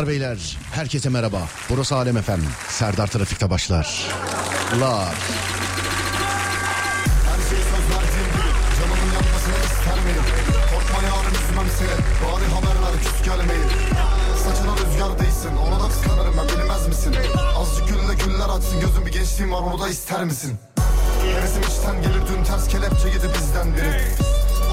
Hanımlar beyler herkese merhaba. Burası Alem Efem. Serdar Trafik'te başlar. Güller açsın Gözüm bir gençliğim var onu da ister misin? Hevesim içten gelir dün ters kelepçe yedi bizden biri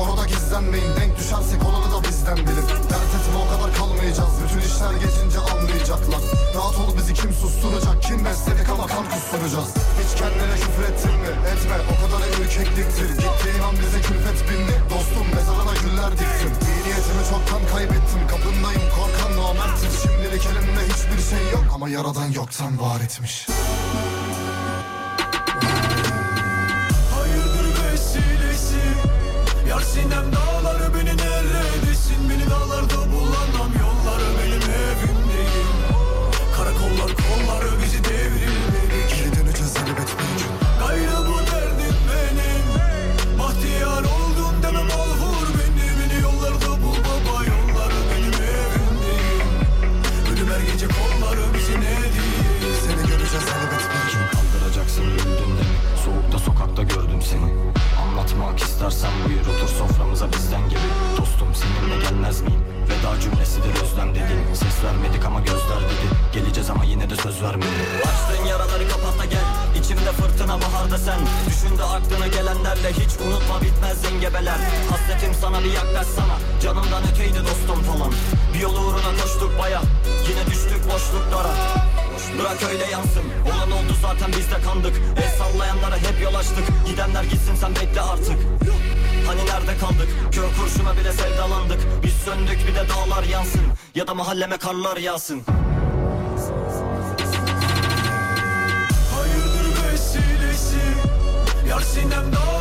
Orada gizlenmeyin denk düşersek olanı da bizden bilin Dert etme o kadar kalmayacağız. Bütün işler geçince anlayacaklar. Rahat ol bizi kim susturacak Kim besledik ama kan kusturacağız. Hiç kendine küfür ettin mi? Etme o kadar ürkekliktir. Gittiğin an bize külfet bindi Dostum mezarına güller diktim. İyi niyetimi çoktan kaybettim. Kapındayım korkan namerttir. Şimdilik elimde hiçbir şey yok. Ama yaradan yoktan var etmiş. Hayırdır vesilesi? Yar sinem dağları istersen buyur otur soframıza bizden gibi. Dostum seninle gelmez miyim? Veda cümlesidir özlem dedin. Ses vermedik ama gözler dedi. Geleceğiz ama yine de söz vermedi Açtığın yaraları kapat da gel. İçimde fırtına baharda sen. Düşünde aklına gelenlerle hiç unutma bitmez zengebeler. Hasretim sana bir yaklaşsana Canımdan öteydi dostum falan. Bir yol uğruna koştuk baya. Yine düştük boşluklara. Bırak öyle yansın. Olan oldu zaten biz de kandık. El sallayanlara hep yol açtık. Gidenler gitsin sen bekle artık Hani nerede kaldık? Kör kurşuna bile sevdalandık. Biz söndük bir de dağlar yansın. Ya da mahalleme karlar yağsın. Hayırdır vesilesi Yar sinem dağları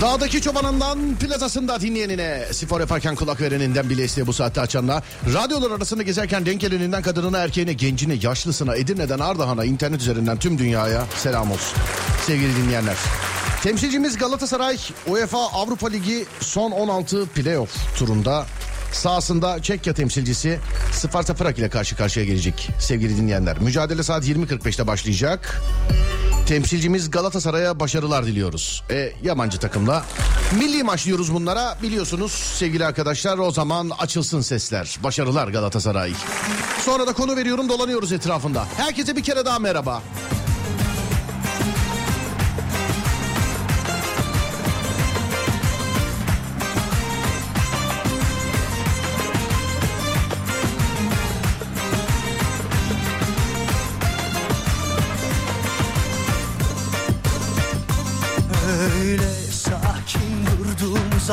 Dağdaki çobanından plazasında dinleyenine, spor yaparken kulak vereninden bile isteye bu saatte açanına, radyolar arasında gezerken denk geleninden kadınına, erkeğine, gencine, yaşlısına, Edirne'den Ardahan'a, internet üzerinden tüm dünyaya selam olsun. Sevgili dinleyenler. Temsilcimiz Galatasaray UEFA Avrupa Ligi son 16 playoff turunda sahasında Çekya temsilcisi Sparta Prag ile karşı karşıya gelecek sevgili dinleyenler. Mücadele saat 20.45'te başlayacak. Temsilcimiz Galatasaray'a başarılar diliyoruz. E, yabancı takımla. Milli maç diyoruz bunlara biliyorsunuz sevgili arkadaşlar o zaman açılsın sesler. Başarılar Galatasaray. Sonra da konu veriyorum dolanıyoruz etrafında. Herkese bir kere daha merhaba. Öyle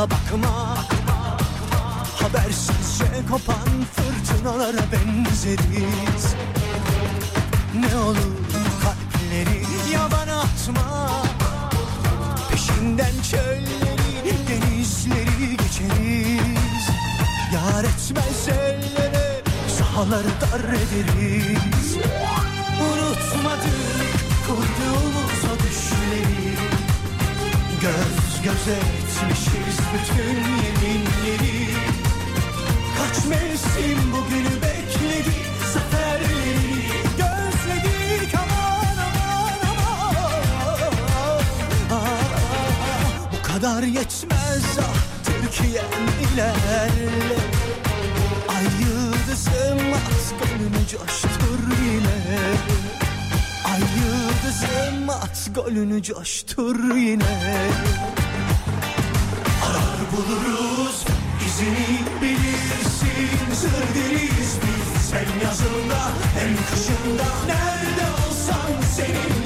bakma Habersizce kopan fırtınalara benzeriz. Ne olur kalpleri yabana atma. Peşinden çölleri denizleri geçeriz. Yar etmez ellere sahaları dar ederiz. Unutmadık kurduğumuz o düşleri Göz göze etmişiz bütün yeminleri. Kaç mevsim bugünü bekledi Zaferleri. Gözledik aman aman aman. Ah, Bu kadar yetmez ah Türkiye'm ilerle Ay yıldızım at gönlünü coştur yine. Ay yıldızım at golünü coştur yine. Arar buluruz izini bilir zır deriyiz biz Hem yazında hem kışında. Nerede olsan seninleyiz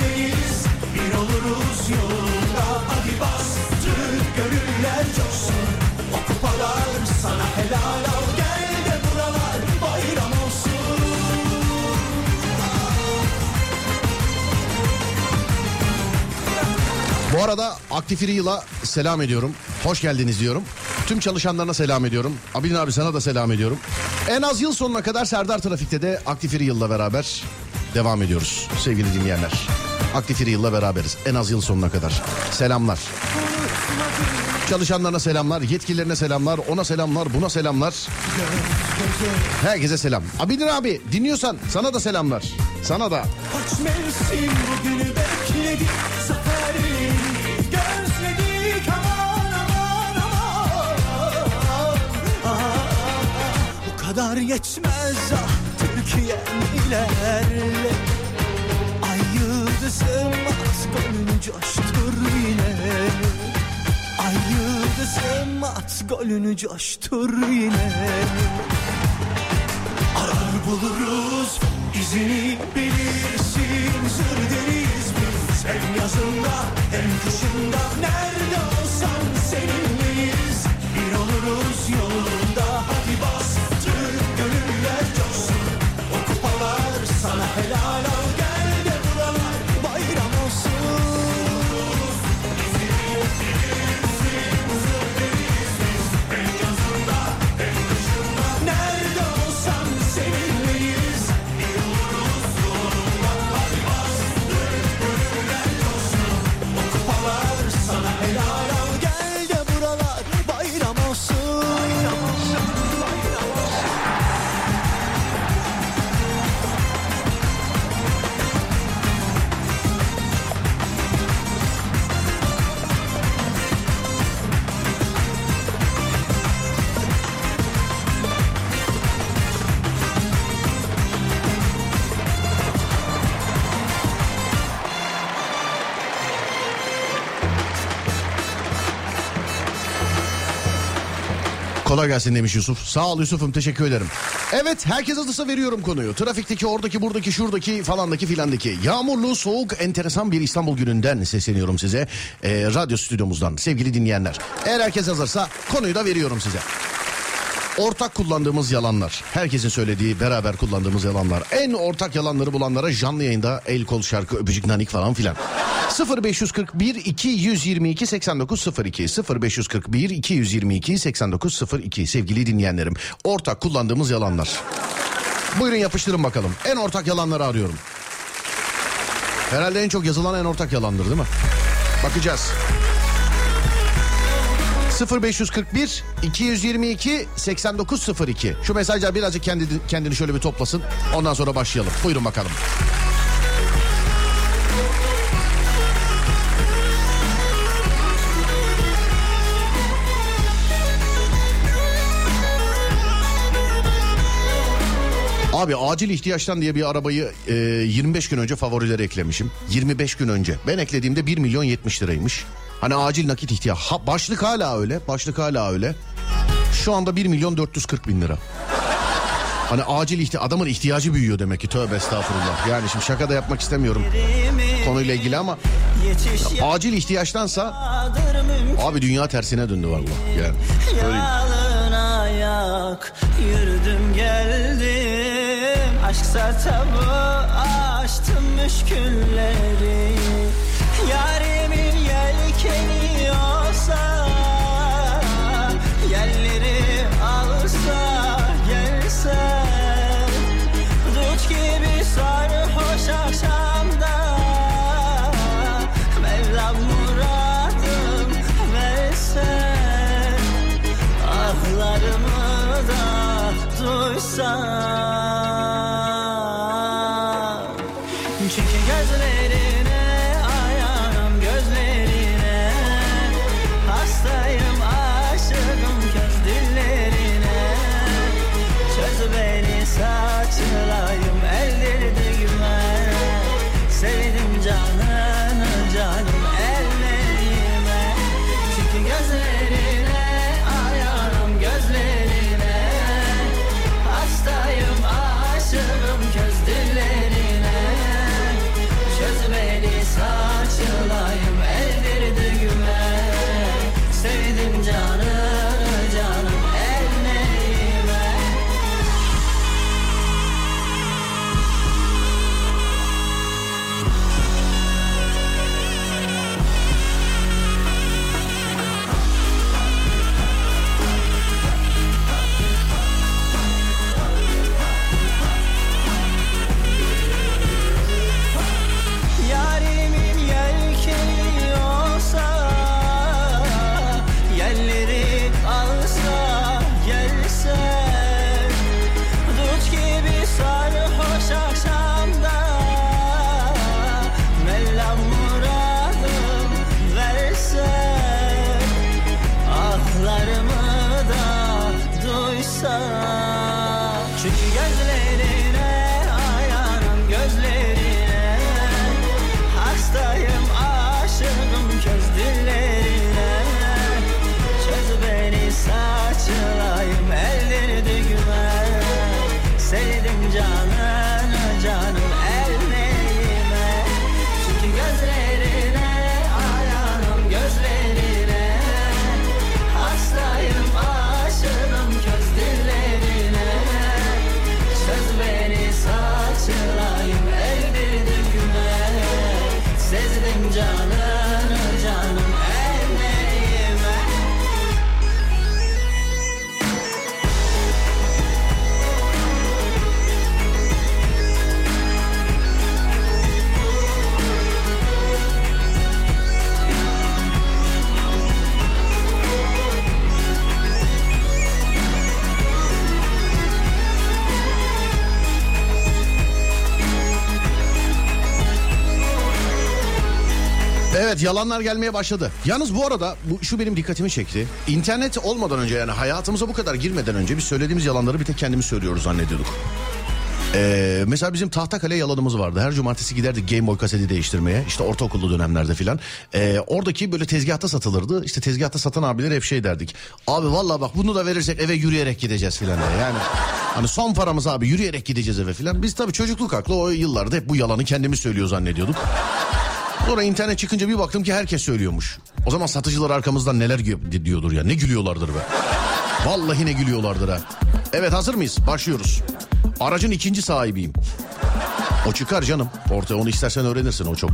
Bu arada Aktif Yıl'a selam ediyorum. Hoş geldiniz diyorum. Tüm çalışanlarına selam ediyorum. Abidin abi sana da selam ediyorum. En az yıl sonuna kadar Serdar Trafik'te de Aktif Yıl'la beraber devam ediyoruz sevgili dinleyenler. Aktif Yıl'la beraberiz en az yıl sonuna kadar. Selamlar. Çalışanlarına selamlar, yetkililerine selamlar, ona selamlar, buna selamlar. Herkese selam. Abidin abi dinliyorsan sana da selamlar. Sana da. Kaç mevsim bugünü kadar yetmez ah Türkiye'm ilerle Ay yıldızım at golünü coştur yine. Ay yıldızım at golünü coştur yine. Arar buluruz izini bilirsin. Zır deriz biz hem yazında hem kışında. Nerede olsan seninleyiz Bir oluruz yolunda Kolay gelsin demiş Yusuf. Sağ ol Yusuf'um teşekkür ederim. Evet herkes adısa veriyorum konuyu. Trafikteki oradaki buradaki şuradaki falandaki filandaki. Yağmurlu soğuk enteresan bir İstanbul gününden sesleniyorum size. Ee, radyo stüdyomuzdan sevgili dinleyenler. Eğer herkes hazırsa konuyu da veriyorum size. Ortak kullandığımız yalanlar. Herkesin söylediği beraber kullandığımız yalanlar. En ortak yalanları bulanlara canlı yayında el kol şarkı öpücük nanik falan filan. 0541 222 8902 0541 222 8902 sevgili dinleyenlerim. Ortak kullandığımız yalanlar. Buyurun yapıştırın bakalım. En ortak yalanları arıyorum. Herhalde en çok yazılan en ortak yalandır değil mi? Bakacağız. 0541 222 8902. Şu mesajlar birazcık kendi, kendini şöyle bir toplasın. Ondan sonra başlayalım. Buyurun bakalım. Abi acil ihtiyaçtan diye bir arabayı e, 25 gün önce favorilere eklemişim. 25 gün önce. Ben eklediğimde 1 milyon 70 liraymış. Hani acil nakit ihtiyaç. Ha, başlık hala öyle. Başlık hala öyle. Şu anda 1 milyon 440 bin lira. Hani acil ihti adamın ihtiyacı büyüyor demek ki tövbe estağfurullah. Yani şimdi şaka da yapmak istemiyorum konuyla ilgili ama Yetiş acil ihtiyaçtansa abi dünya tersine döndü vallahi. Yani. Yalın ayak yürüdüm geldim Aşksa tabu açtım müşkülleri yelkeni olsa Yerleri alsa gelsen Dut gibi sarhoş akşamda. Mevlam muradım versen Ahlarımı da duysan Evet yalanlar gelmeye başladı. Yalnız bu arada bu şu benim dikkatimi çekti. İnternet olmadan önce yani hayatımıza bu kadar girmeden önce biz söylediğimiz yalanları bir tek kendimiz söylüyoruz zannediyorduk. Ee, mesela bizim Tahtakale yalanımız vardı. Her cumartesi giderdik Game Boy kaseti değiştirmeye. İşte ortaokullu dönemlerde filan. Ee, oradaki böyle tezgahta satılırdı. İşte tezgahta satan abiler hep şey derdik. Abi vallahi bak bunu da verirsek eve yürüyerek gideceğiz filan. Yani hani son paramız abi yürüyerek gideceğiz eve filan. Biz tabii çocukluk aklı o yıllarda hep bu yalanı kendimiz söylüyor zannediyorduk. Sonra internet çıkınca bir baktım ki herkes söylüyormuş. O zaman satıcılar arkamızdan neler diyordur ya. Ne gülüyorlardır be. Vallahi ne gülüyorlardır ha. Evet hazır mıyız? Başlıyoruz. Aracın ikinci sahibiyim. O çıkar canım. Ortaya onu istersen öğrenirsin o çok.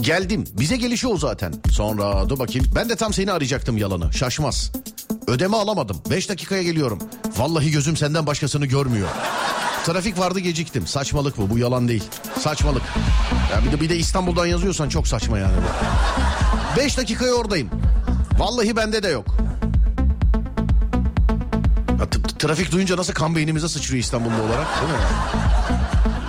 Geldim. Bize gelişi o zaten. Sonra dur bakayım. Ben de tam seni arayacaktım yalanı. Şaşmaz. Ödeme alamadım. 5 dakikaya geliyorum. Vallahi gözüm senden başkasını görmüyor. Trafik vardı geciktim. Saçmalık bu. Bu yalan değil. Saçmalık. Ya bir de bir de İstanbul'dan yazıyorsan çok saçma yani. 5 dakikaya oradayım. Vallahi bende de yok. Ya, trafik duyunca nasıl kan beynimize sıçrıyor İstanbullu olarak değil mi?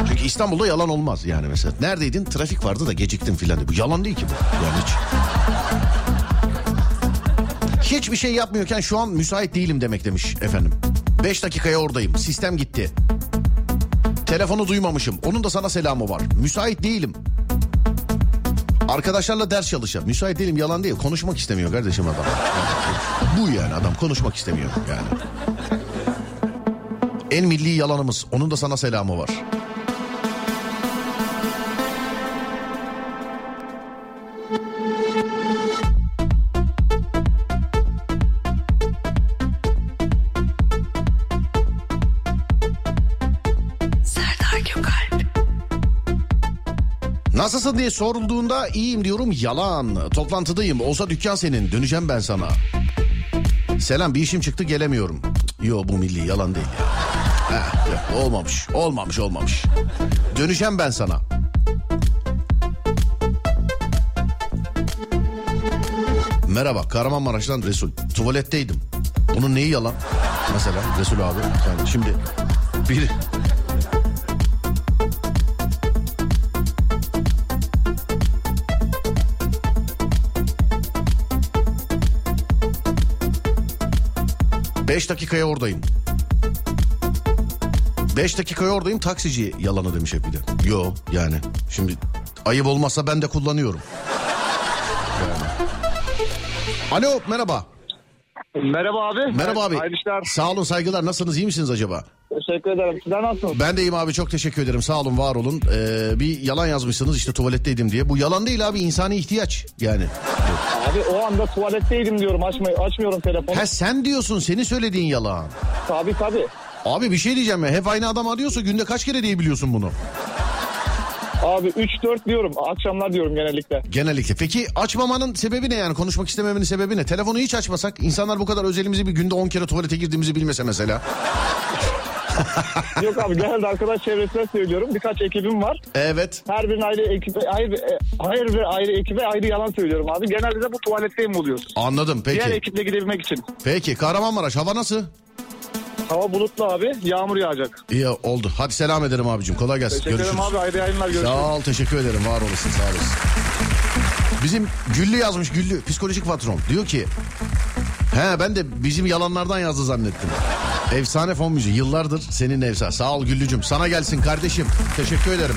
Çünkü İstanbul'da yalan olmaz yani mesela. Neredeydin? Trafik vardı da geciktim filan. Bu yalan değil ki bu. Yani hiç. Hiçbir şey yapmıyorken şu an müsait değilim demek demiş efendim. 5 dakikaya oradayım. Sistem gitti. Telefonu duymamışım. Onun da sana selamı var. Müsait değilim. Arkadaşlarla ders çalışacağım. Müsait değilim yalan değil. Konuşmak istemiyor kardeşim adam. Bu yani adam konuşmak istemiyor yani. En milli yalanımız. Onun da sana selamı var. Nasılsın diye sorulduğunda iyiyim diyorum yalan. Toplantıdayım olsa dükkan senin döneceğim ben sana. Selam bir işim çıktı gelemiyorum. Yo bu milli yalan değil ya. Heh, yok, olmamış olmamış olmamış. Döneceğim ben sana. Merhaba Kahramanmaraş'tan Resul. Tuvaletteydim. Bunun neyi yalan? Mesela Resul abi. Yani şimdi bir Beş dakikaya oradayım. Beş dakikaya oradayım taksici yalanı demiş hep bir de. Yo yani şimdi ayıp olmazsa ben de kullanıyorum. Yani. Alo merhaba. Merhaba abi. Merhaba abi. Hayırlı işler. Sağ olun saygılar nasılsınız iyi misiniz acaba? Teşekkür ederim. Sizler nasılsınız? Ben de iyiyim abi çok teşekkür ederim sağ olun var olun. Ee, bir yalan yazmışsınız işte tuvaletteydim diye. Bu yalan değil abi insani ihtiyaç yani. Abi o anda tuvaletteydim diyorum. Açmay açmıyorum telefonu. Ha sen diyorsun senin söylediğin yalan. Tabii tabii. Abi bir şey diyeceğim ya hep aynı adam arıyorsa günde kaç kere diyebiliyorsun bunu? Abi 3-4 diyorum. Akşamlar diyorum genellikle. Genellikle. Peki açmamanın sebebi ne yani? Konuşmak istememenin sebebi ne? Telefonu hiç açmasak insanlar bu kadar özelimizi bir günde 10 kere tuvalete girdiğimizi bilmese mesela. Yok abi genelde arkadaş çevresine söylüyorum. Birkaç ekibim var. Evet. Her birinin ayrı ekibe, ayrı, e, ayrı bir ayrı ekibe ayrı yalan söylüyorum abi. Genelde de bu tuvaletteyim oluyor. Anladım Diğer peki. ekiple gidebilmek için. Peki Kahramanmaraş hava nasıl? Hava bulutlu abi. Yağmur yağacak. İyi oldu. Hadi selam ederim abicim. Kolay gelsin. Teşekkür ederim Görüşürüz. abi. Ayrı yayınlar görüşürüz. Sağ ol teşekkür ederim. Var olasın sağ olasın. Bizim Güllü yazmış Güllü psikolojik patron. Diyor ki he ben de bizim yalanlardan yazdı zannettim. Efsane fon müziği yıllardır senin efsane. Sağ ol Güllücüm sana gelsin kardeşim. Teşekkür ederim.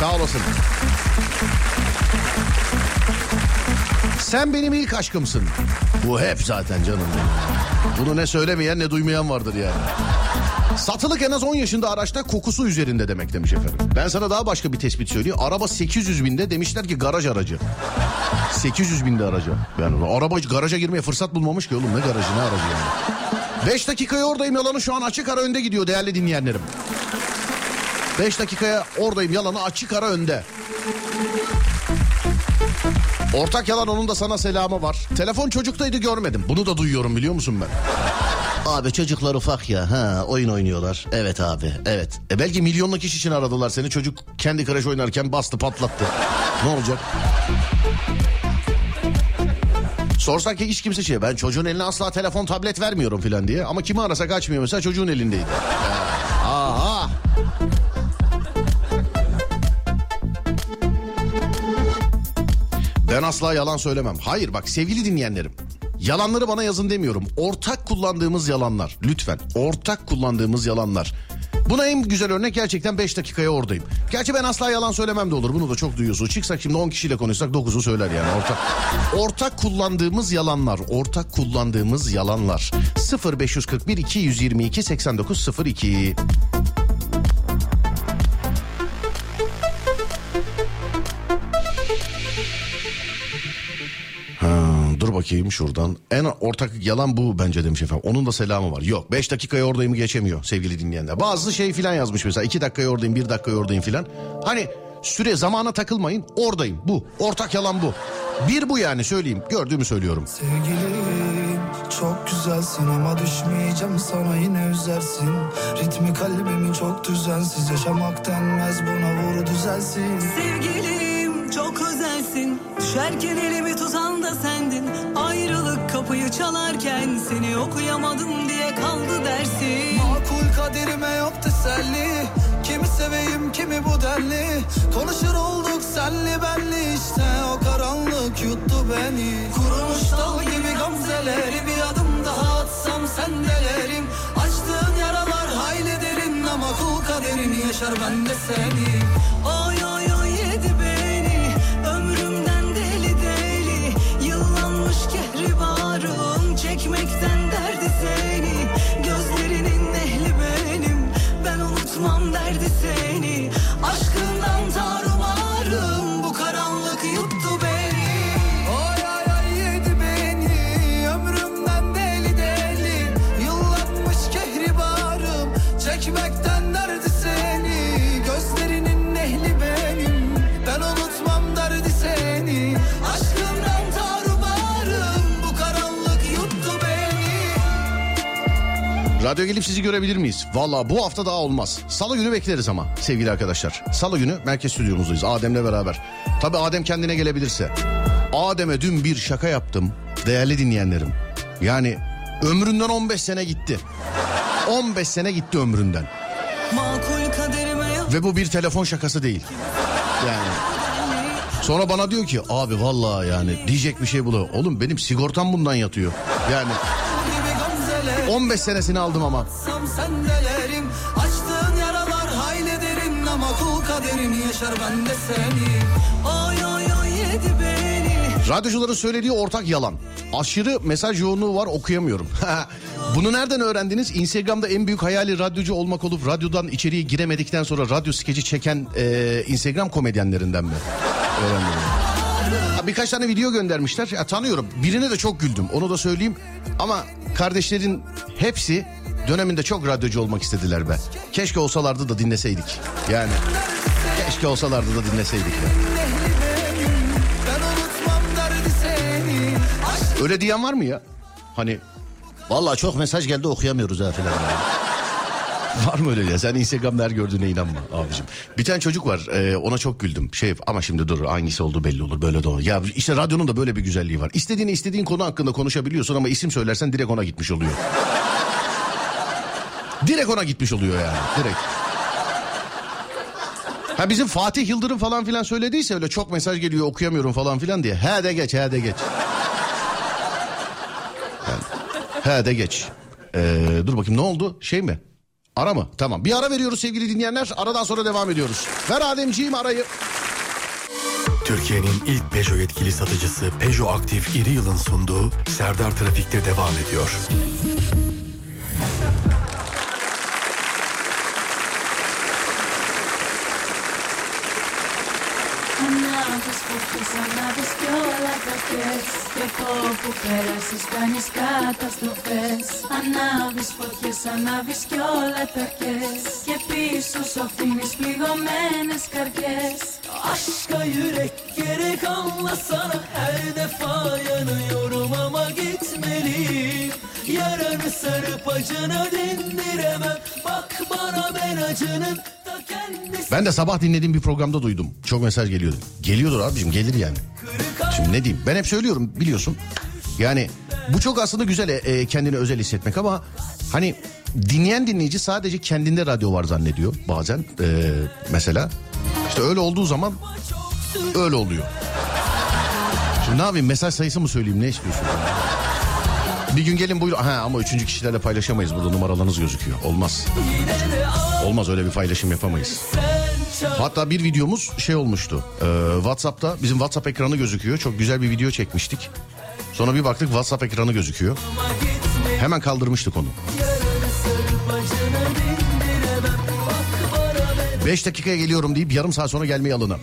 Sağ olasın. Sen benim ilk aşkımsın. Bu hep zaten canım. Bunu ne söylemeyen ne duymayan vardır yani. Satılık en az 10 yaşında araçta kokusu üzerinde demek demiş efendim. Ben sana daha başka bir tespit söyleyeyim. Araba 800 binde demişler ki garaj aracı. 800 binde aracı. Yani araba garaja girmeye fırsat bulmamış ki oğlum ne garajı ne aracı yani. 5 dakikaya oradayım yalanı şu an açık ara önde gidiyor değerli dinleyenlerim. 5 dakikaya oradayım yalanı açık ara önde. Ortak yalan onun da sana selamı var. Telefon çocuktaydı görmedim. Bunu da duyuyorum biliyor musun ben? Abi çocuklar ufak ya. Ha oyun oynuyorlar. Evet abi. Evet. E belki milyonluk kişi için aradılar seni. Çocuk kendi crash oynarken bastı patlattı. Ne olacak? Sorsak ki hiç kimse şey ben çocuğun eline asla telefon tablet vermiyorum filan diye. Ama kimi arasak açmıyor mesela çocuğun elindeydi. Aha. Ben asla yalan söylemem. Hayır bak sevgili dinleyenlerim. Yalanları bana yazın demiyorum. Ortak kullandığımız yalanlar. Lütfen. Ortak kullandığımız yalanlar. Buna en güzel örnek gerçekten 5 dakikaya oradayım. Gerçi ben asla yalan söylemem de olur. Bunu da çok duyuyorsunuz. Çıksak şimdi 10 kişiyle konuşsak 9'u söyler yani ortak. Ortak kullandığımız yalanlar. Ortak kullandığımız yalanlar. 0541 222 8902. dur bakayım şuradan. En ortak yalan bu bence demiş efendim. Onun da selamı var. Yok 5 dakikaya oradayım geçemiyor sevgili dinleyenler. Bazı şey filan yazmış mesela 2 dakikaya oradayım 1 dakikaya oradayım filan. Hani süre zamana takılmayın oradayım bu. Ortak yalan bu. Bir bu yani söyleyeyim gördüğümü söylüyorum. Sevgilim çok güzelsin ama düşmeyeceğim sana yine üzersin Ritmi kalbimi çok düzensiz yaşamak denmez buna vur düzelsin Sevgilim çok özelsin. Düşerken elimi tutan da sendin. Ayrılık kapıyı çalarken Seni okuyamadım diye kaldı dersin. Makul kaderime yok teselli. Kimi seveyim kimi bu derli Konuşur olduk senli benli. İşte O karanlık yuttu beni. Kurumuş dal gibi gamzeleri Bir adım daha atsam sendelerim Açtığın yaralar hayli derin Ama kul kaderini yaşar ben de seni Oy oy oy Unutmam derdi seni Aşkından tarumarım Radyo gelip sizi görebilir miyiz? Valla bu hafta daha olmaz. Salı günü bekleriz ama sevgili arkadaşlar. Salı günü merkez stüdyomuzdayız Adem'le beraber. Tabi Adem kendine gelebilirse. Adem'e dün bir şaka yaptım değerli dinleyenlerim. Yani ömründen 15 sene gitti. 15 sene gitti ömründen. Ve bu bir telefon şakası değil. Yani Sonra bana diyor ki abi vallahi yani diyecek bir şey bulu. Oğlum benim sigortam bundan yatıyor. Yani 15 senesini aldım ama. Sendelerim Açtığın yaralar hayli derin Ama kul kaderini yaşar ben de seni Oy oy oy yedi beni Radyocuların söylediği ortak yalan. Aşırı mesaj yoğunluğu var okuyamıyorum. Bunu nereden öğrendiniz? Instagram'da en büyük hayali radyocu olmak olup radyodan içeriye giremedikten sonra radyo skeci çeken e, Instagram komedyenlerinden mi? Öğrendim. Birkaç tane video göndermişler. Ya, tanıyorum. Birine de çok güldüm. Onu da söyleyeyim. Ama kardeşlerin hepsi döneminde çok radyocu olmak istediler be. Keşke olsalardı da dinleseydik. Yani keşke olsalardı da dinleseydik. Ya. Öyle diyen var mı ya? Hani vallahi çok mesaj geldi okuyamıyoruz ha filan. Var mı öyle ya? Sen Instagram'da her gördüğüne inanma abicim. Bir tane çocuk var e, ona çok güldüm. Şey ama şimdi dur hangisi olduğu belli olur böyle de olur. Ya işte radyonun da böyle bir güzelliği var. İstediğini istediğin konu hakkında konuşabiliyorsun ama isim söylersen direkt ona gitmiş oluyor. direkt ona gitmiş oluyor yani direkt. Ha bizim Fatih Yıldırım falan filan söylediyse öyle çok mesaj geliyor okuyamıyorum falan filan diye. He de geç he de geç. Yani, he de geç. Ee, dur bakayım ne oldu şey mi? Ara mı? Tamam bir ara veriyoruz sevgili dinleyenler. Aradan sonra devam ediyoruz. Ver Ademciğim arayı. Türkiye'nin ilk Peugeot yetkili satıcısı Peugeot Aktif İri Yıl'ın sunduğu Serdar Trafik'te devam ediyor. Ανάβεις φωτιές, ανάβεις κι όλα τα κες Και από όπου πέρασες κάνεις καταστροφές Ανάβεις φωτιές, ανάβεις κι όλα τα kez Και πίσω σου αφήνεις πληγωμένες καρδιές Aşka yürek gerek anlasana Her defa yanıyorum ama gitmeliyim Yaranı sarıp acını dindiremem Bak bana ben acının ta kendisi ben de sabah dinlediğim bir programda duydum. Çok mesaj geliyordu. Geliyordur abicim gelir yani. Şimdi ne diyeyim ben hep söylüyorum biliyorsun. Yani bu çok aslında güzel e, kendini özel hissetmek ama hani dinleyen dinleyici sadece kendinde radyo var zannediyor bazen e, mesela. İşte öyle olduğu zaman öyle oluyor. Şimdi ne yapayım mesaj sayısı mı söyleyeyim ne istiyorsun? Bir gün gelin buyurun. Ha ama üçüncü kişilerle paylaşamayız. Burada numaralarınız gözüküyor. Olmaz. Olmaz öyle bir paylaşım yapamayız. Hatta bir videomuz şey olmuştu. Ee, WhatsApp'ta bizim WhatsApp ekranı gözüküyor. Çok güzel bir video çekmiştik. Sonra bir baktık WhatsApp ekranı gözüküyor. Hemen kaldırmıştık onu. 5 dakikaya geliyorum deyip yarım saat sonra gelmeyi alına.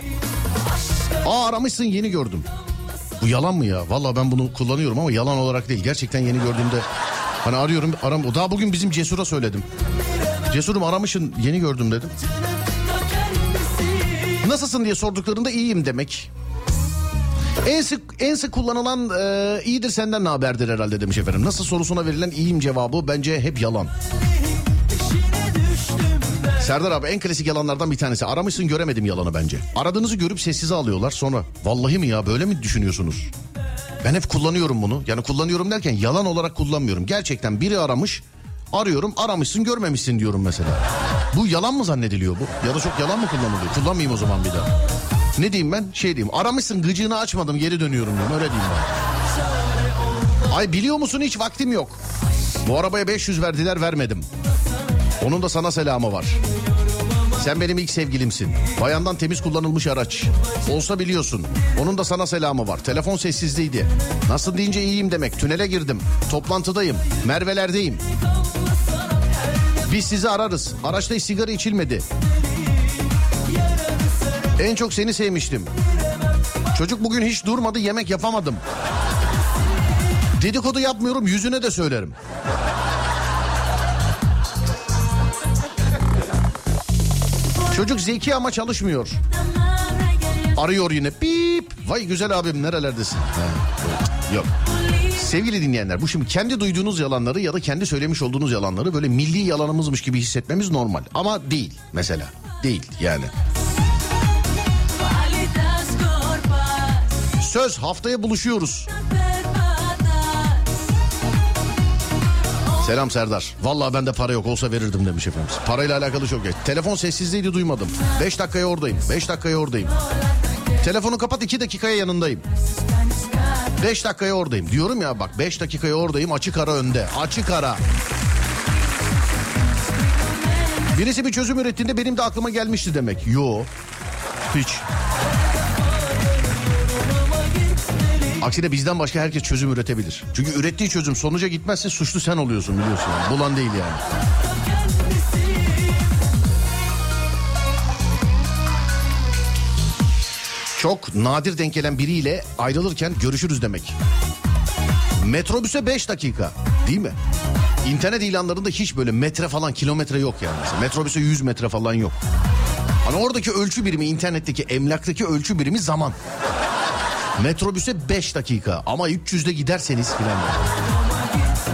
Aa aramışsın yeni gördüm. Bu yalan mı ya? Vallahi ben bunu kullanıyorum ama yalan olarak değil. Gerçekten yeni gördüğümde hani arıyorum aram. Daha bugün bizim Cesur'a söyledim. Cesur'um aramışın yeni gördüm dedim. Nasılsın diye sorduklarında iyiyim demek. En sık en sık kullanılan e, iyidir senden ne haberdir herhalde demiş efendim. Nasıl sorusuna verilen iyiyim cevabı bence hep yalan. Serdar abi en klasik yalanlardan bir tanesi. Aramışsın göremedim yalanı bence. Aradığınızı görüp sessize alıyorlar sonra. Vallahi mi ya böyle mi düşünüyorsunuz? Ben hep kullanıyorum bunu. Yani kullanıyorum derken yalan olarak kullanmıyorum. Gerçekten biri aramış. Arıyorum aramışsın görmemişsin diyorum mesela. Bu yalan mı zannediliyor bu? Ya da çok yalan mı kullanılıyor? Kullanmayayım o zaman bir daha. Ne diyeyim ben? Şey diyeyim. Aramışsın gıcığını açmadım geri dönüyorum diyorum. Öyle diyeyim ben. Ay biliyor musun hiç vaktim yok. Bu arabaya 500 verdiler vermedim. Onun da sana selamı var. Sen benim ilk sevgilimsin. Bayandan temiz kullanılmış araç. Olsa biliyorsun. Onun da sana selamı var. Telefon sessizdeydi. Nasıl deyince iyiyim demek. Tünele girdim. Toplantıdayım. Mervelerdeyim. Biz sizi ararız. Araçta hiç sigara içilmedi. En çok seni sevmiştim. Çocuk bugün hiç durmadı yemek yapamadım. Dedikodu yapmıyorum yüzüne de söylerim. Çocuk zeki ama çalışmıyor. Arıyor yine bip. Vay güzel abim nerelerdesin? Ha, yok. Sevgili dinleyenler bu şimdi kendi duyduğunuz yalanları ya da kendi söylemiş olduğunuz yalanları böyle milli yalanımızmış gibi hissetmemiz normal. Ama değil mesela. Değil yani. Söz haftaya buluşuyoruz. Selam Serdar. Vallahi bende para yok olsa verirdim demiş efendimiz. Parayla alakalı çok geç. Telefon sessizdeydi duymadım. 5 dakikaya oradayım. 5 dakikaya oradayım. Telefonu kapat 2 dakikaya yanındayım. 5 dakikaya oradayım. Diyorum ya bak 5 dakikaya oradayım açık ara önde. Açık ara. Birisi bir çözüm ürettiğinde benim de aklıma gelmişti demek. Yo. Hiç. Aksine bizden başka herkes çözüm üretebilir. Çünkü ürettiği çözüm sonuca gitmezse suçlu sen oluyorsun biliyorsun. Yani. Bulan değil yani. Çok nadir denk gelen biriyle ayrılırken görüşürüz demek. Metrobüse 5 dakika değil mi? İnternet ilanlarında hiç böyle metre falan kilometre yok yani. Mesela metrobüse 100 metre falan yok. Hani oradaki ölçü birimi internetteki emlaktaki ölçü birimi zaman. Metrobüse 5 dakika ama 300'de giderseniz filan.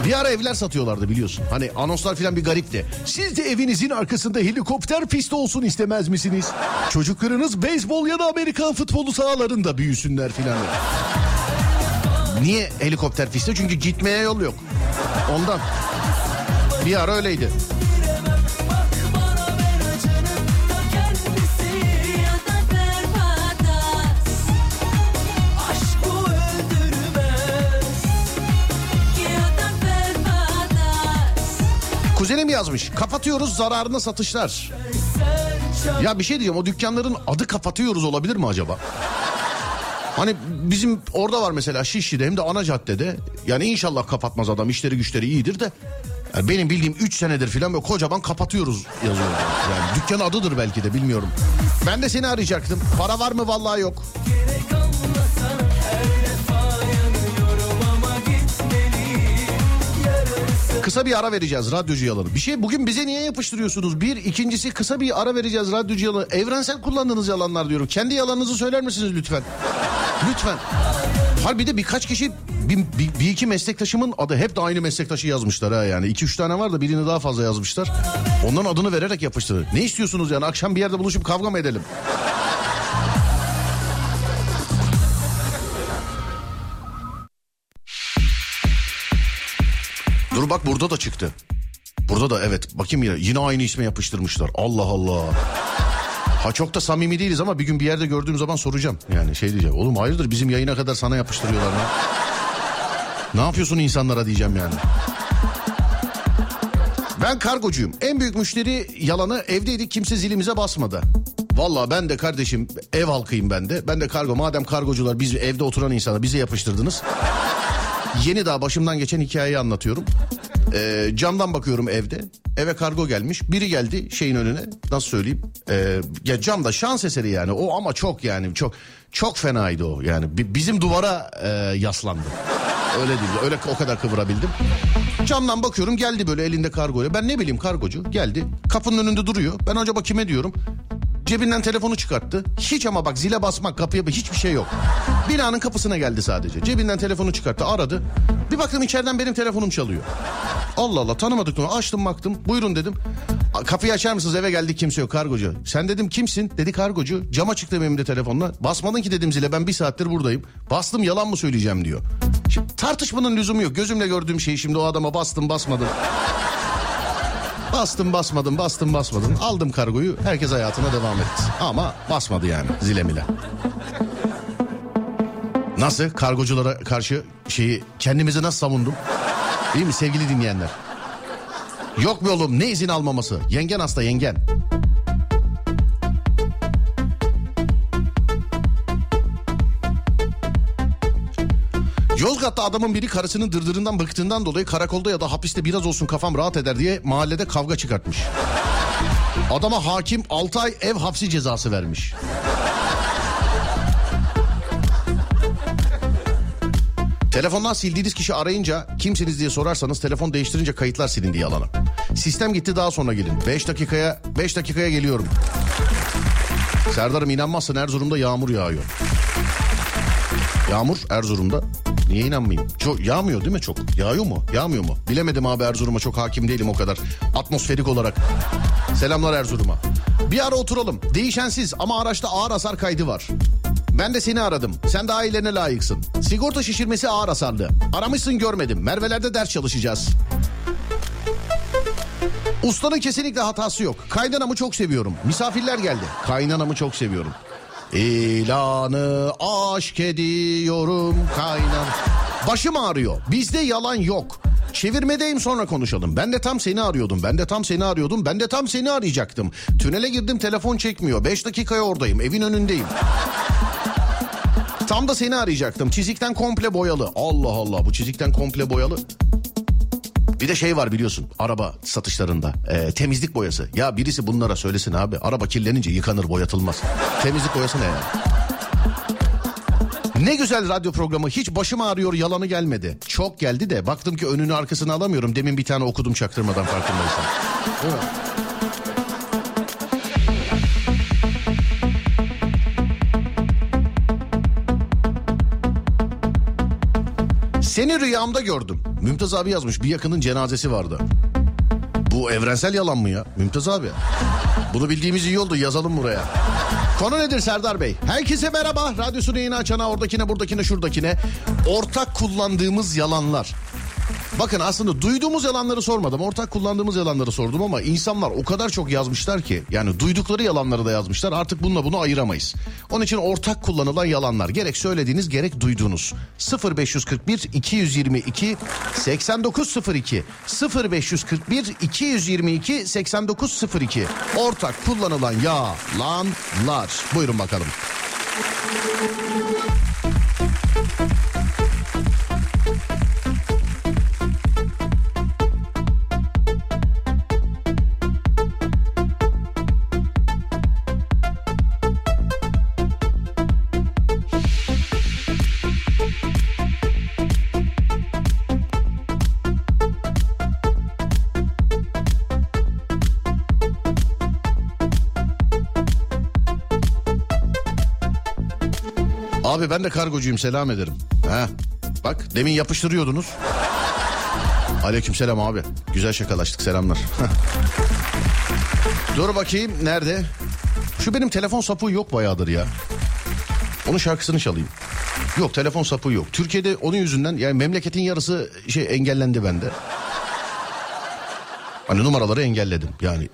Bir ara evler satıyorlardı biliyorsun. Hani anonslar filan bir garipti. Siz de evinizin arkasında helikopter pisti olsun istemez misiniz? Çocuklarınız beyzbol ya da Amerikan futbolu sahalarında büyüsünler filan. Niye helikopter pisti? Çünkü gitmeye yol yok. Ondan. Bir ara öyleydi. Kuzenim yazmış. Kapatıyoruz zararına satışlar. Ya bir şey diyeceğim o dükkanların adı kapatıyoruz olabilir mi acaba? Hani bizim orada var mesela Şişli'de hem de ana caddede. Yani inşallah kapatmaz adam işleri güçleri iyidir de. Yani benim bildiğim 3 senedir filan böyle kocaman kapatıyoruz yazıyor. Yani dükkan adıdır belki de bilmiyorum. Ben de seni arayacaktım. Para var mı vallahi yok. Kısa bir ara vereceğiz radyocu yalanı. Bir şey bugün bize niye yapıştırıyorsunuz? Bir, ikincisi kısa bir ara vereceğiz radyocu yalanı. Evrensel kullandığınız yalanlar diyorum. Kendi yalanınızı söyler misiniz lütfen? Lütfen. Har bir de birkaç kişi bir, bir, bir iki meslektaşımın adı hep de aynı meslektaşı yazmışlar ha yani. iki üç tane var da birini daha fazla yazmışlar. Onların adını vererek yapıştırır. Ne istiyorsunuz yani akşam bir yerde buluşup kavga mı edelim? Dur bak burada da çıktı. Burada da evet bakayım yine yine aynı isme yapıştırmışlar. Allah Allah. Ha çok da samimi değiliz ama bir gün bir yerde gördüğüm zaman soracağım. Yani şey diyeceğim. Oğlum hayırdır bizim yayına kadar sana yapıştırıyorlar mı? Ne yapıyorsun insanlara diyeceğim yani. Ben kargocuyum. En büyük müşteri yalanı evdeydik kimse zilimize basmadı. Valla ben de kardeşim ev halkıyım ben de. Ben de kargo madem kargocular biz evde oturan insana bize yapıştırdınız. Yeni daha başımdan geçen hikayeyi anlatıyorum. Ee, camdan bakıyorum evde. Eve kargo gelmiş. Biri geldi şeyin önüne. Nasıl söyleyeyim? Ee, ya camda şans eseri yani. O ama çok yani çok çok fenaydı o. Yani bi- bizim duvara e, yaslandı. Öyle değil. Öyle o kadar kıvırabildim. Camdan bakıyorum geldi böyle elinde kargoyla. Ben ne bileyim kargocu geldi. Kapının önünde duruyor. Ben acaba kime diyorum? Cebinden telefonu çıkarttı. Hiç ama bak zile basmak kapıya hiçbir şey yok. Binanın kapısına geldi sadece. Cebinden telefonu çıkarttı aradı. Bir baktım içeriden benim telefonum çalıyor. Allah Allah tanımadık onu. Açtım baktım. Buyurun dedim. "A, Kapıyı açar mısınız eve geldik kimse yok kargocu. Sen dedim kimsin? Dedi kargocu. Cama çıktı benim de telefonla. Basmadın ki dedim zile ben bir saattir buradayım. Bastım yalan mı söyleyeceğim diyor. Şimdi tartışmanın lüzumu yok. Gözümle gördüğüm şeyi şimdi o adama bastım basmadım. Bastım basmadım bastım basmadım. Aldım kargoyu herkes hayatına devam etti. Ama basmadı yani zile mile. Nasıl kargoculara karşı şeyi kendimizi nasıl savundum? İyi mi sevgili dinleyenler? Yok mu oğlum ne izin almaması? Yengen hasta yengen. Yozgat'ta adamın biri karısının dırdırından bıktığından dolayı karakolda ya da hapiste biraz olsun kafam rahat eder diye mahallede kavga çıkartmış. Adama hakim 6 ay ev hapsi cezası vermiş. Telefondan sildiğiniz kişi arayınca kimsiniz diye sorarsanız telefon değiştirince kayıtlar silindi yalanı. Sistem gitti daha sonra gelin. 5 dakikaya 5 dakikaya geliyorum. Serdar'ım inanmazsın Erzurum'da yağmur yağıyor. Yağmur Erzurum'da. Niye inanmayayım? Çok yağmıyor değil mi çok? Yağıyor mu? Yağmıyor mu? Bilemedim abi Erzurum'a çok hakim değilim o kadar. Atmosferik olarak. Selamlar Erzurum'a. Bir ara oturalım. Değişensiz ama araçta ağır hasar kaydı var. Ben de seni aradım. Sen de ailelerine layıksın. Sigorta şişirmesi ağır hasarlı. Aramışsın görmedim. Mervelerde ders çalışacağız. Ustanın kesinlikle hatası yok. Kaynanamı çok seviyorum. Misafirler geldi. Kaynanamı çok seviyorum. İlanı aşk ediyorum kaynan. Başım ağrıyor. Bizde yalan yok. Çevirmedeyim sonra konuşalım. Ben de tam seni arıyordum. Ben de tam seni arıyordum. Ben de tam seni arayacaktım. Tünele girdim telefon çekmiyor. Beş dakikaya oradayım. Evin önündeyim. Tam da seni arayacaktım. Çizikten komple boyalı. Allah Allah bu çizikten komple boyalı. Bir de şey var biliyorsun araba satışlarında e, temizlik boyası. Ya birisi bunlara söylesin abi araba kirlenince yıkanır boyatılmaz. temizlik boyası ne ya? Ne güzel radyo programı hiç başım ağrıyor yalanı gelmedi. Çok geldi de baktım ki önünü arkasını alamıyorum. Demin bir tane okudum çaktırmadan farkındaysan. Değil mi? Seni rüyamda gördüm. Mümtaz abi yazmış bir yakının cenazesi vardı. Bu evrensel yalan mı ya Mümtaz abi? Bunu bildiğimiz iyi oldu yazalım buraya. Konu nedir Serdar Bey? Herkese merhaba. Radyosunu yeni açana oradakine buradakine şuradakine. Ortak kullandığımız yalanlar. Bakın aslında duyduğumuz yalanları sormadım. Ortak kullandığımız yalanları sordum ama insanlar o kadar çok yazmışlar ki yani duydukları yalanları da yazmışlar. Artık bununla bunu ayıramayız. Onun için ortak kullanılan yalanlar gerek söylediğiniz gerek duyduğunuz 0541 222 8902 0541 222 8902 ortak kullanılan yalanlar. Buyurun bakalım. Abi ben de kargocuyum selam ederim. Ha. Bak demin yapıştırıyordunuz. Aleykümselam abi. Güzel şakalaştık selamlar. Dur bakayım nerede? Şu benim telefon sapığı yok bayağıdır ya. Onun şarkısını çalayım. Yok telefon sapığı yok. Türkiye'de onun yüzünden yani memleketin yarısı şey engellendi bende. Hani numaraları engelledim yani.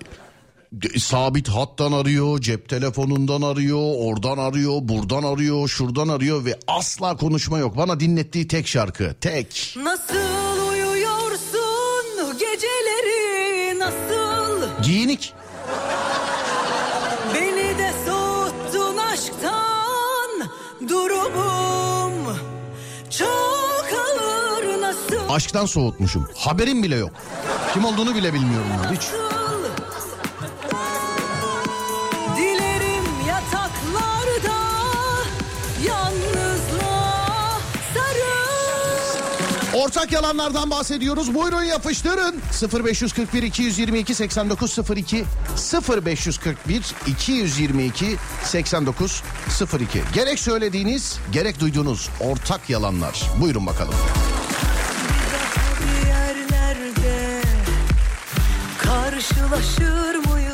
Sabit hattan arıyor, cep telefonundan arıyor, oradan arıyor, buradan arıyor, şuradan arıyor ve asla konuşma yok. Bana dinlettiği tek şarkı, tek. Nasıl uyuyorsun geceleri nasıl Giyinik. Beni de soğuttun aşktan durumum çok ağır nasıl Aşktan soğutmuşum. Haberim bile yok. Kim olduğunu bile bilmiyorum ya, hiç. Ortak yalanlardan bahsediyoruz. Buyurun yapıştırın. 0541 222 8902 0541 222 8902 Gerek söylediğiniz gerek duyduğunuz ortak yalanlar. Buyurun bakalım. karşılaşır mıyız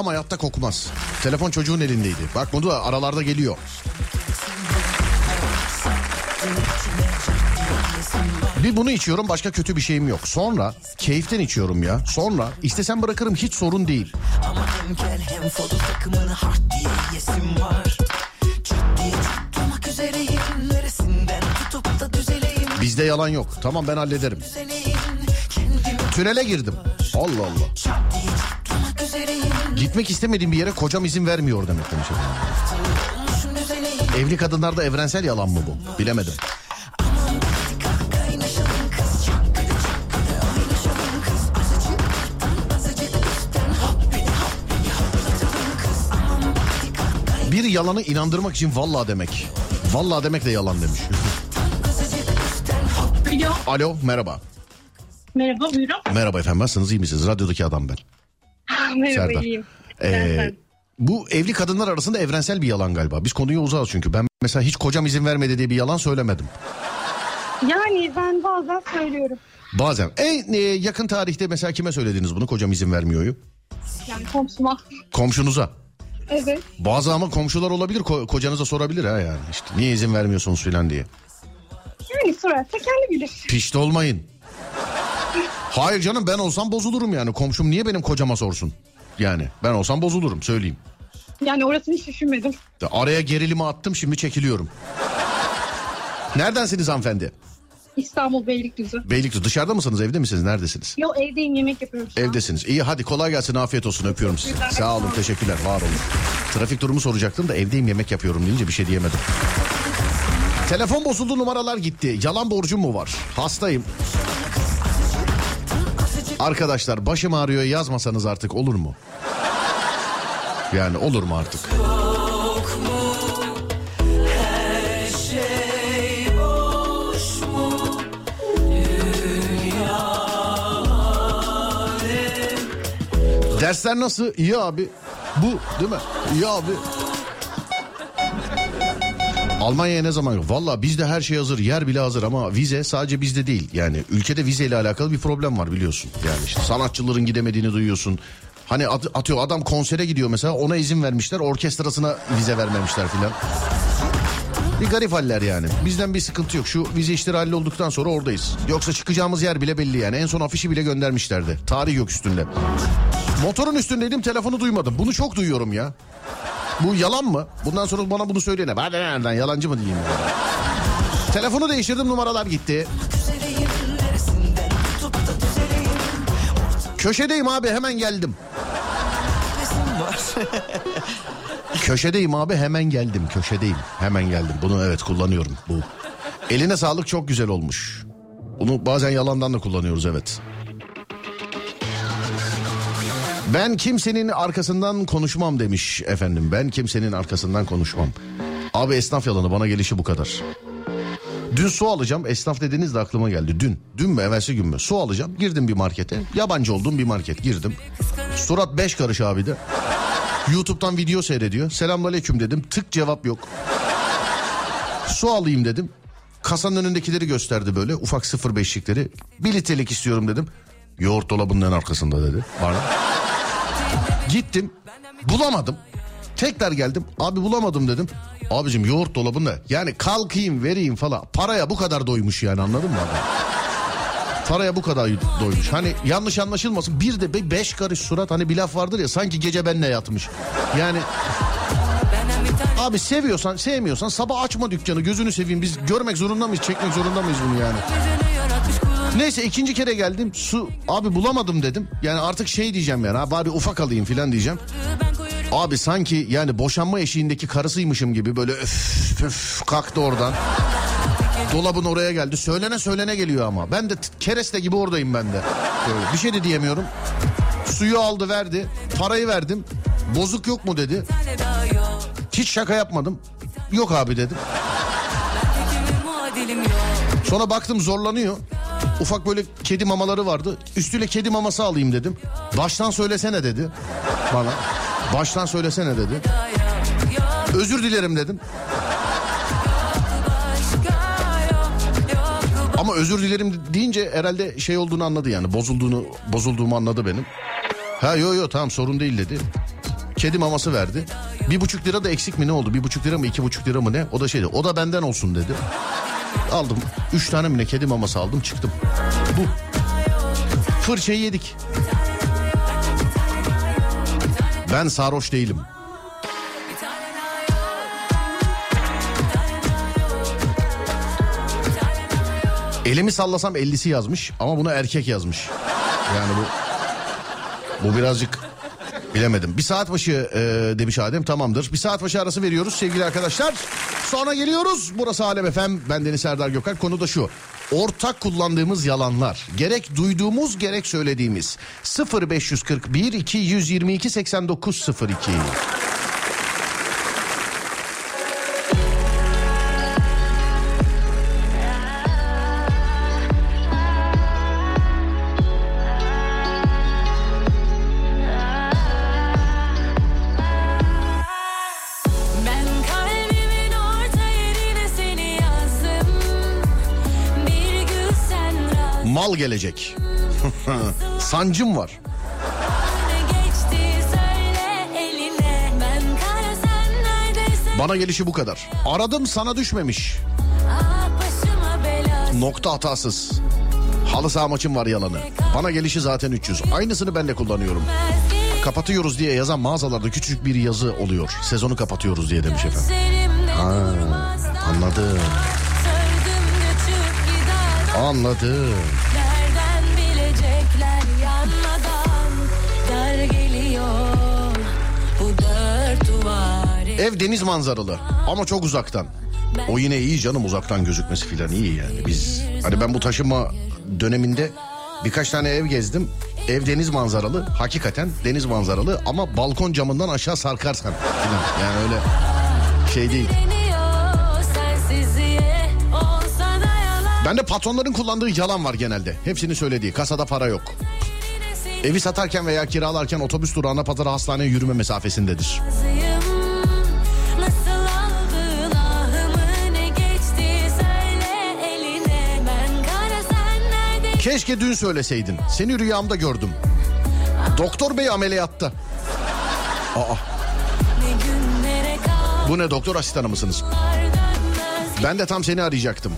Ayağım hayatta kokmaz. Telefon çocuğun elindeydi. Bak bunu da aralarda geliyor. Bir bunu içiyorum başka kötü bir şeyim yok. Sonra keyiften içiyorum ya. Sonra istesem bırakırım hiç sorun değil. Ama hem gel hem foto takımını hard diye yesim var Ciddiye tutmak üzereyim Neresinden tutup da düzeleyim Bizde yalan yok. Tamam ben hallederim. Tünele girdim. Allah Allah. Gitmek istemediğim bir yere kocam izin vermiyor demek demiş. Evli kadınlarda evrensel yalan mı bu? Bilemedim. Bir yalanı inandırmak için vallahi demek. Vallahi demek de yalan demiş. Alo merhaba. Merhaba buyurun. Merhaba efendim nasılsınız iyi misiniz? Radyodaki adam ben. Merhaba Serdar. iyiyim. Ee, bu evli kadınlar arasında evrensel bir yalan galiba. Biz konuyu uzağız çünkü. Ben mesela hiç kocam izin vermedi diye bir yalan söylemedim. Yani ben bazen söylüyorum. Bazen. En e, yakın tarihte mesela kime söylediniz bunu kocam izin vermiyor'yu? Yani komşuma. Komşunuza. Evet. Bazı ama komşular olabilir ko- kocanıza sorabilir ha yani. İşte niye izin vermiyorsunuz filan diye. Yani sorarsa kendi bilir. Pişti olmayın. Hayır canım ben olsam bozulurum yani. Komşum niye benim kocama sorsun? Yani ben olsam bozulurum söyleyeyim. Yani orasını hiç düşünmedim. De Araya gerilimi attım şimdi çekiliyorum. Neredensiniz hanımefendi? İstanbul Beylikdüzü. Beylikdüzü dışarıda mısınız evde misiniz neredesiniz? Yo evdeyim yemek yapıyorum şu an. Evdesiniz. İyi hadi kolay gelsin afiyet olsun öpüyorum sizi. Sağ olun teşekkürler var olun. Trafik durumu soracaktım da evdeyim yemek yapıyorum deyince bir şey diyemedim. Telefon bozuldu numaralar gitti. Yalan borcum mu var? Hastayım. Arkadaşlar başım ağrıyor yazmasanız artık olur mu? Yani olur mu artık? Dersler nasıl? İyi abi. Bu değil mi? İyi abi. Almanya'ya ne zaman? Valla bizde her şey hazır, yer bile hazır ama vize sadece bizde değil. Yani ülkede vizeyle alakalı bir problem var biliyorsun. Yani işte sanatçıların gidemediğini duyuyorsun. Hani at- atıyor adam konsere gidiyor mesela ona izin vermişler orkestrasına vize vermemişler filan. Bir garip haller yani. Bizden bir sıkıntı yok. Şu vize işleri hallolduktan sonra oradayız. Yoksa çıkacağımız yer bile belli yani. En son afişi bile göndermişlerdi. Tarih yok üstünde. Motorun üstündeydim telefonu duymadım. Bunu çok duyuyorum ya. Bu yalan mı? Bundan sonra bana bunu söyleyene. Ben de nereden yalancı mı diyeyim? ya? Telefonu değiştirdim numaralar gitti. Köşedeyim abi hemen geldim. Köşedeyim abi hemen geldim. Köşedeyim hemen geldim. Bunu evet kullanıyorum. Bu. Eline sağlık çok güzel olmuş. Bunu bazen yalandan da kullanıyoruz evet. Ben kimsenin arkasından konuşmam demiş efendim. Ben kimsenin arkasından konuşmam. Abi esnaf yalanı bana gelişi bu kadar. Dün su alacağım. Esnaf dediğiniz de aklıma geldi. Dün. Dün mü evvelsi gün mü? Su alacağım. Girdim bir markete. Yabancı olduğum bir market. Girdim. Surat beş karış abi de. YouTube'dan video seyrediyor. Selamünaleyküm dedim. Tık cevap yok. Su alayım dedim. Kasanın önündekileri gösterdi böyle. Ufak 0.5'likleri. Bir litrelik istiyorum dedim. Yoğurt dolabının en arkasında dedi. Bana. Gittim. Bulamadım. Tekrar geldim. Abi bulamadım dedim. Abicim yoğurt dolabında. Yani kalkayım vereyim falan. Paraya bu kadar doymuş yani anladın mı abi? Paraya bu kadar doymuş. Hani yanlış anlaşılmasın. Bir de be- beş karış surat hani bir laf vardır ya sanki gece benle yatmış. Yani Abi seviyorsan sevmiyorsan sabah açma dükkanı gözünü seveyim biz görmek zorunda mıyız çekmek zorunda mıyız bunu yani? Neyse ikinci kere geldim su abi bulamadım dedim. Yani artık şey diyeceğim yani ha, bari ufak alayım filan diyeceğim. Abi sanki yani boşanma eşiğindeki karısıymışım gibi böyle öf öf kalktı oradan. Dolabın oraya geldi. Söylene söylene geliyor ama. Ben de kereste gibi oradayım ben de. Böyle bir şey de diyemiyorum. Suyu aldı verdi. Parayı verdim. Bozuk yok mu dedi. Hiç şaka yapmadım. Yok abi dedim. Sonra baktım zorlanıyor. Ufak böyle kedi mamaları vardı. Üstüne kedi maması alayım dedim. Baştan söylesene dedi bana. Baştan söylesene dedi. Özür dilerim dedim. Ama özür dilerim deyince herhalde şey olduğunu anladı yani. Bozulduğunu, bozulduğumu anladı benim. Ha yo yo tamam sorun değil dedi. Kedi maması verdi. Bir buçuk lira da eksik mi ne oldu? Bir buçuk lira mı iki buçuk lira mı ne? O da şeydi. O da benden olsun dedi. Aldım. Üç tane mi ne kedi maması aldım çıktım. Bu. Fırçayı yedik. Ben sarhoş değilim. Elimi sallasam 50'si yazmış ama bunu erkek yazmış. Yani bu bu birazcık bilemedim. Bir saat başı e, demiş Adem tamamdır. Bir saat başı arası veriyoruz sevgili arkadaşlar. Sonra geliyoruz. Burası Alem FM. Ben Deniz Serdar Gökal. Konu da şu. Ortak kullandığımız yalanlar. Gerek duyduğumuz gerek söylediğimiz. 0541 222 8902. gelecek. Sancım var. Bana gelişi bu kadar. Aradım sana düşmemiş. Nokta hatasız. Halı saha maçım var yalanı. Bana gelişi zaten 300. Aynısını ben de kullanıyorum. Kapatıyoruz diye yazan mağazalarda küçük bir yazı oluyor. Sezonu kapatıyoruz diye demiş efendim. Ha, anladım. Anladım. Ev deniz manzaralı ama çok uzaktan. O yine iyi canım uzaktan gözükmesi filan iyi yani. Biz hani ben bu taşınma döneminde birkaç tane ev gezdim. Ev deniz manzaralı hakikaten deniz manzaralı ama balkon camından aşağı sarkarsan filan. Yani öyle şey değil. Bende patronların kullandığı yalan var genelde. Hepsini söylediği. Kasada para yok. Evi satarken veya kiralarken otobüs durağına pazara hastaneye yürüme mesafesindedir. Keşke dün söyleseydin. Seni rüyamda gördüm. Doktor bey ameliyatta. Aa, bu ne doktor asistanı mısınız? Ben de tam seni arayacaktım.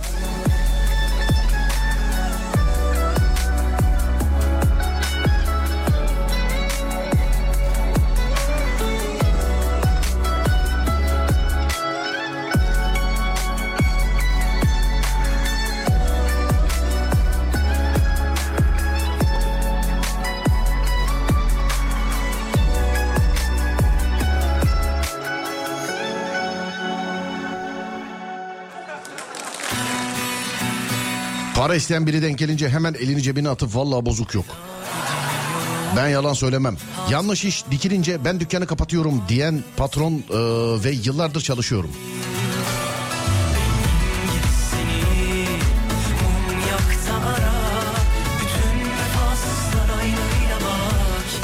Para isteyen biri denk gelince hemen elini cebine atıp vallahi bozuk yok. Ben yalan söylemem. Yanlış iş dikilince ben dükkanı kapatıyorum diyen patron e, ve yıllardır çalışıyorum.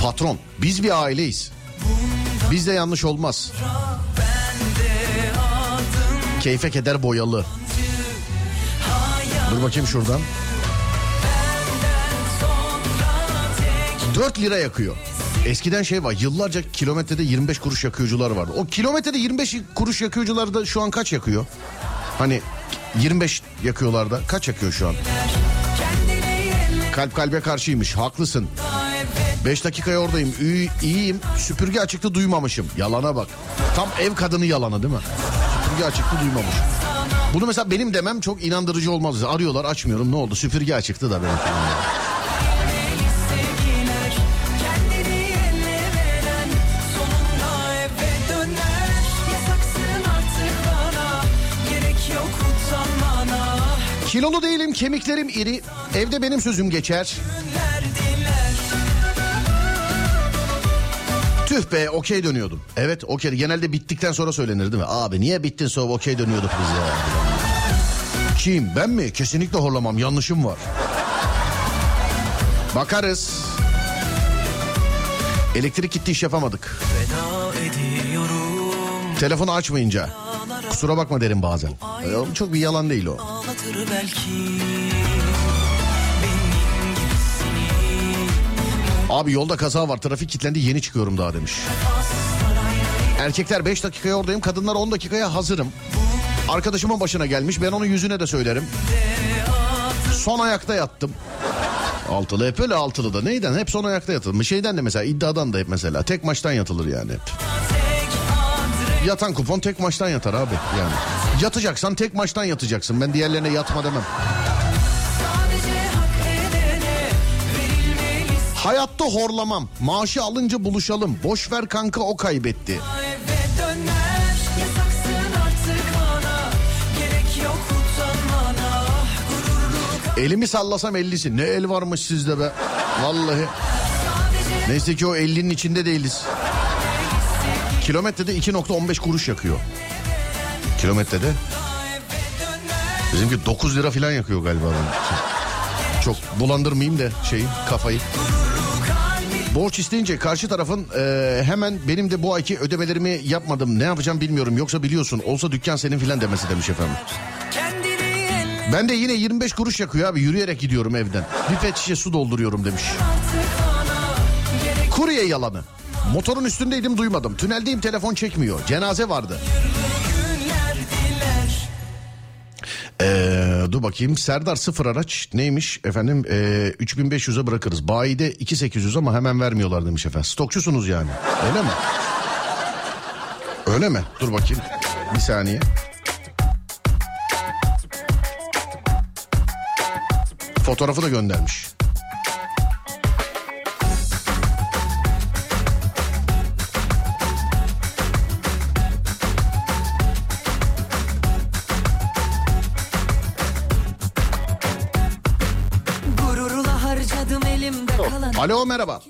Patron, biz bir aileyiz. Bizde yanlış olmaz. Keyfe keder boyalı. Dur bakayım şuradan. 4 lira yakıyor. Eskiden şey var yıllarca kilometrede 25 kuruş yakıyorcular vardı. O kilometrede 25 kuruş yakıyorcular da şu an kaç yakıyor? Hani 25 yakıyorlar da kaç yakıyor şu an? Kalp kalbe karşıymış haklısın. 5 dakikaya oradayım İyi, iyiyim süpürge açıktı duymamışım. Yalana bak. Tam ev kadını yalanı değil mi? Süpürge açıktı duymamışım. Bunu mesela benim demem çok inandırıcı olmaz. Arıyorlar açmıyorum ne oldu süpürge açıktı da benim. Kilolu değilim kemiklerim iri. Evde benim sözüm geçer. Tüh be okey dönüyordum. Evet okey genelde bittikten sonra söylenir değil mi? Abi niye bittin sonra okey dönüyorduk biz ya. Kim ben mi? Kesinlikle horlamam yanlışım var. Bakarız. Elektrik gitti iş yapamadık. Telefonu açmayınca. Kusura bakma derim bazen. Çok bir yalan değil o. Belki Abi yolda kaza var trafik kilitlendi yeni çıkıyorum daha demiş. Erkekler 5 dakikaya oradayım kadınlar 10 dakikaya hazırım. Arkadaşımın başına gelmiş ben onun yüzüne de söylerim. Son ayakta yattım. Altılı hep öyle altılı da neyden hep son ayakta yatılır. Şeyden de mesela iddiadan da hep mesela tek maçtan yatılır yani hep. Yatan kupon tek maçtan yatar abi yani. Yatacaksan tek maçtan yatacaksın ben diğerlerine yatma demem. Hayatta horlamam. Maaşı alınca buluşalım. Boş ver kanka o kaybetti. Elimi sallasam ellisi. Ne el varmış sizde be. Vallahi. Neyse ki o 50'nin içinde değiliz. Kilometrede 2.15 kuruş yakıyor. Kilometrede. Bizimki 9 lira falan yakıyor galiba. Çok bulandırmayayım da şeyi kafayı. Borç isteyince karşı tarafın e, hemen benim de bu ayki ödemelerimi yapmadım ne yapacağım bilmiyorum yoksa biliyorsun olsa dükkan senin filan demesi demiş efendim. Ben de yine 25 kuruş yakıyor abi yürüyerek gidiyorum evden. Bir pet şişe su dolduruyorum demiş. Kurye yalanı. Motorun üstündeydim duymadım. Tüneldeyim telefon çekmiyor. Cenaze vardı. günler Dur bakayım Serdar sıfır araç neymiş efendim ee, 3500'e bırakırız. Bayide 2800 ama hemen vermiyorlar demiş efendim. Stokçusunuz yani öyle mi? Öyle mi? Dur bakayım bir saniye. Fotoğrafı da göndermiş. Alo merhaba.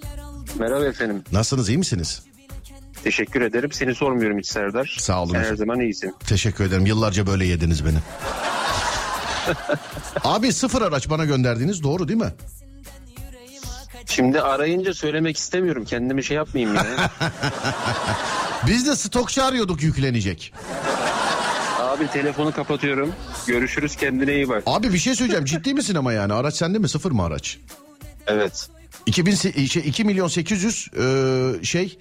Merhaba efendim. Nasılsınız iyi misiniz? Teşekkür ederim. Seni sormuyorum hiç Serdar. Sağ olun her efendim. zaman iyisin. Teşekkür ederim. Yıllarca böyle yediniz beni. Abi sıfır araç bana gönderdiğiniz doğru değil mi? Şimdi arayınca söylemek istemiyorum. Kendimi şey yapmayayım ya. Biz de stokçu arıyorduk yüklenecek. Abi telefonu kapatıyorum. Görüşürüz kendine iyi bak. Abi bir şey söyleyeceğim ciddi misin ama yani araç sende mi sıfır mı araç? Evet. 2000 se- şey, 2 milyon 800 e, şey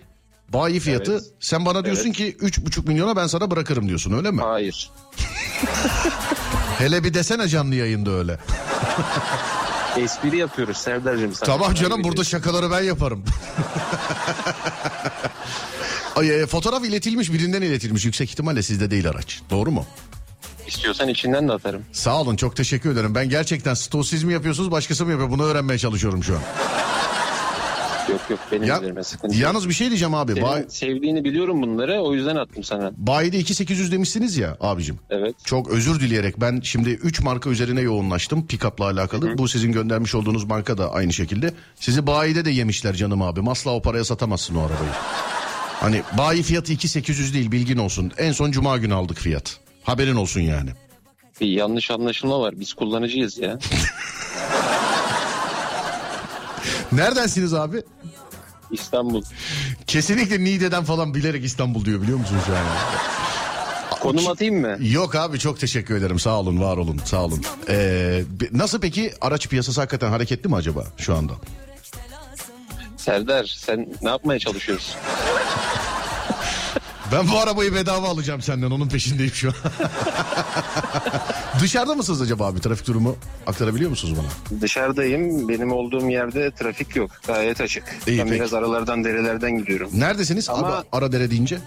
bayi fiyatı. Evet. Sen bana diyorsun ki 3,5 milyona ben sana bırakırım diyorsun öyle mi? Hayır. Hele bir desene canlı yayında öyle. Espri yapıyoruz Serdar'cığım. Tamam canım burada şakaları ben yaparım. Ay, e, fotoğraf iletilmiş birinden iletilmiş yüksek ihtimalle sizde değil araç. Doğru mu? İstiyorsan içinden de atarım. Sağ olun çok teşekkür ederim. Ben gerçekten stosizm mi yapıyorsunuz başkası mı yapıyor bunu öğrenmeye çalışıyorum şu an. Yok yok benim Ya- üzerime sıkıntı yok. Yalnız bir şey diyeceğim abi. Senin Bay, sevdiğini biliyorum bunları o yüzden attım sana. bayide 2800 demişsiniz ya abicim. Evet. Çok özür dileyerek ben şimdi 3 marka üzerine yoğunlaştım pick-up'la alakalı. Bu sizin göndermiş olduğunuz marka da aynı şekilde. Sizi bayide de yemişler canım abim. Asla o paraya satamazsın o arabayı. Hani bayi fiyatı 2800 değil bilgin olsun. En son cuma günü aldık fiyat. Haberin olsun yani. Bir yanlış anlaşılma var. Biz kullanıcıyız ya. Neredensiniz abi? İstanbul. Kesinlikle Niğde'den falan bilerek İstanbul diyor biliyor musun şu an? Konum atayım mı? Yok abi çok teşekkür ederim sağ olun var olun sağ olun. Ee, nasıl peki araç piyasası hakikaten hareketli mi acaba şu anda? Serdar sen ne yapmaya çalışıyorsun? Ben bu arabayı bedava alacağım senden onun peşindeyim şu an. Dışarıda mısınız acaba abi trafik durumu aktarabiliyor musunuz bana? Dışarıdayım. Benim olduğum yerde trafik yok. Gayet açık. İyi, ben peki. biraz aralardan derelerden gidiyorum. Neredesiniz? Ama- Ara, Aradere deyince.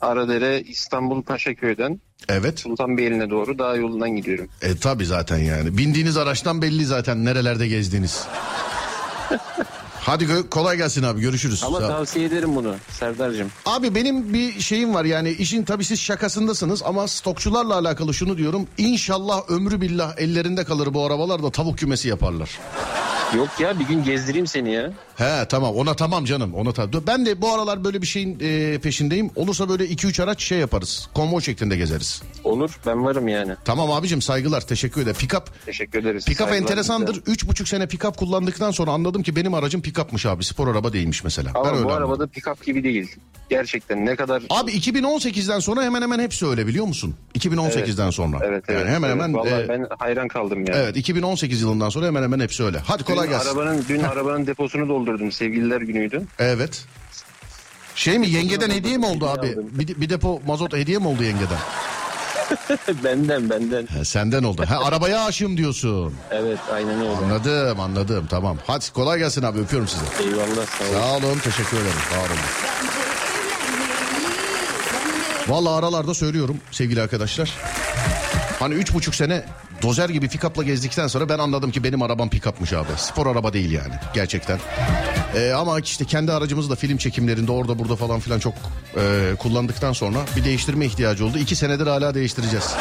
Aradere İstanbul Paşaköy'den Evet. Sultanbeyli'ne doğru dağ yolundan gidiyorum. E tabi zaten yani. Bindiğiniz araçtan belli zaten nerelerde gezdiğiniz. Hadi kolay gelsin abi görüşürüz. Ama Sağ- tavsiye ederim bunu Serdar'cığım. Abi benim bir şeyim var yani işin tabii siz şakasındasınız ama stokçularla alakalı şunu diyorum. İnşallah ömrü billah ellerinde kalır bu arabalar da tavuk kümesi yaparlar. Yok ya bir gün gezdireyim seni ya. He tamam ona tamam canım ona tamam. Ben de bu aralar böyle bir şeyin e, peşindeyim. Olursa böyle 2-3 araç şey yaparız. Konvoy şeklinde gezeriz. Olur ben varım yani. Tamam abicim saygılar teşekkür ederim. Pikap Teşekkür ederiz. Pikap Saygılar enteresandır. bize. Üç buçuk sene pikap kullandıktan sonra anladım ki benim aracım pikapmış abi. Spor araba değilmiş mesela. Ama ben öyle bu anladım. arabada pick-up gibi değil. Gerçekten ne kadar... Abi 2018'den sonra hemen hemen hepsi öyle biliyor musun? 2018'den sonra. Evet evet. Yani hemen evet. hemen Vallahi e, ben hayran kaldım ya. evet 2018 yılından sonra hemen hemen hepsi öyle. Hadi kolay Dün gelsin. Arabanın, dün arabanın deposunu doldurdum. Sevgililer günüydü. Evet. Şey mi yengeden hediye mi oldu abi? Bir, bir depo mazot hediye mi oldu yengeden? benden benden. He, senden oldu. Ha arabaya aşığım diyorsun. Evet aynen öyle. Anladım anladım tamam. Hadi kolay gelsin abi öpüyorum sizi. Eyvallah sağ olun. Sağ olun teşekkür ederim. Sağ olun. Vallahi aralarda söylüyorum sevgili arkadaşlar. Hani üç buçuk sene dozer gibi pikapla gezdikten sonra ben anladım ki benim arabam pikapmış abi. Spor araba değil yani gerçekten. Ee, ama işte kendi aracımızı da film çekimlerinde orada burada falan filan çok e, kullandıktan sonra bir değiştirme ihtiyacı oldu. İki senedir hala değiştireceğiz.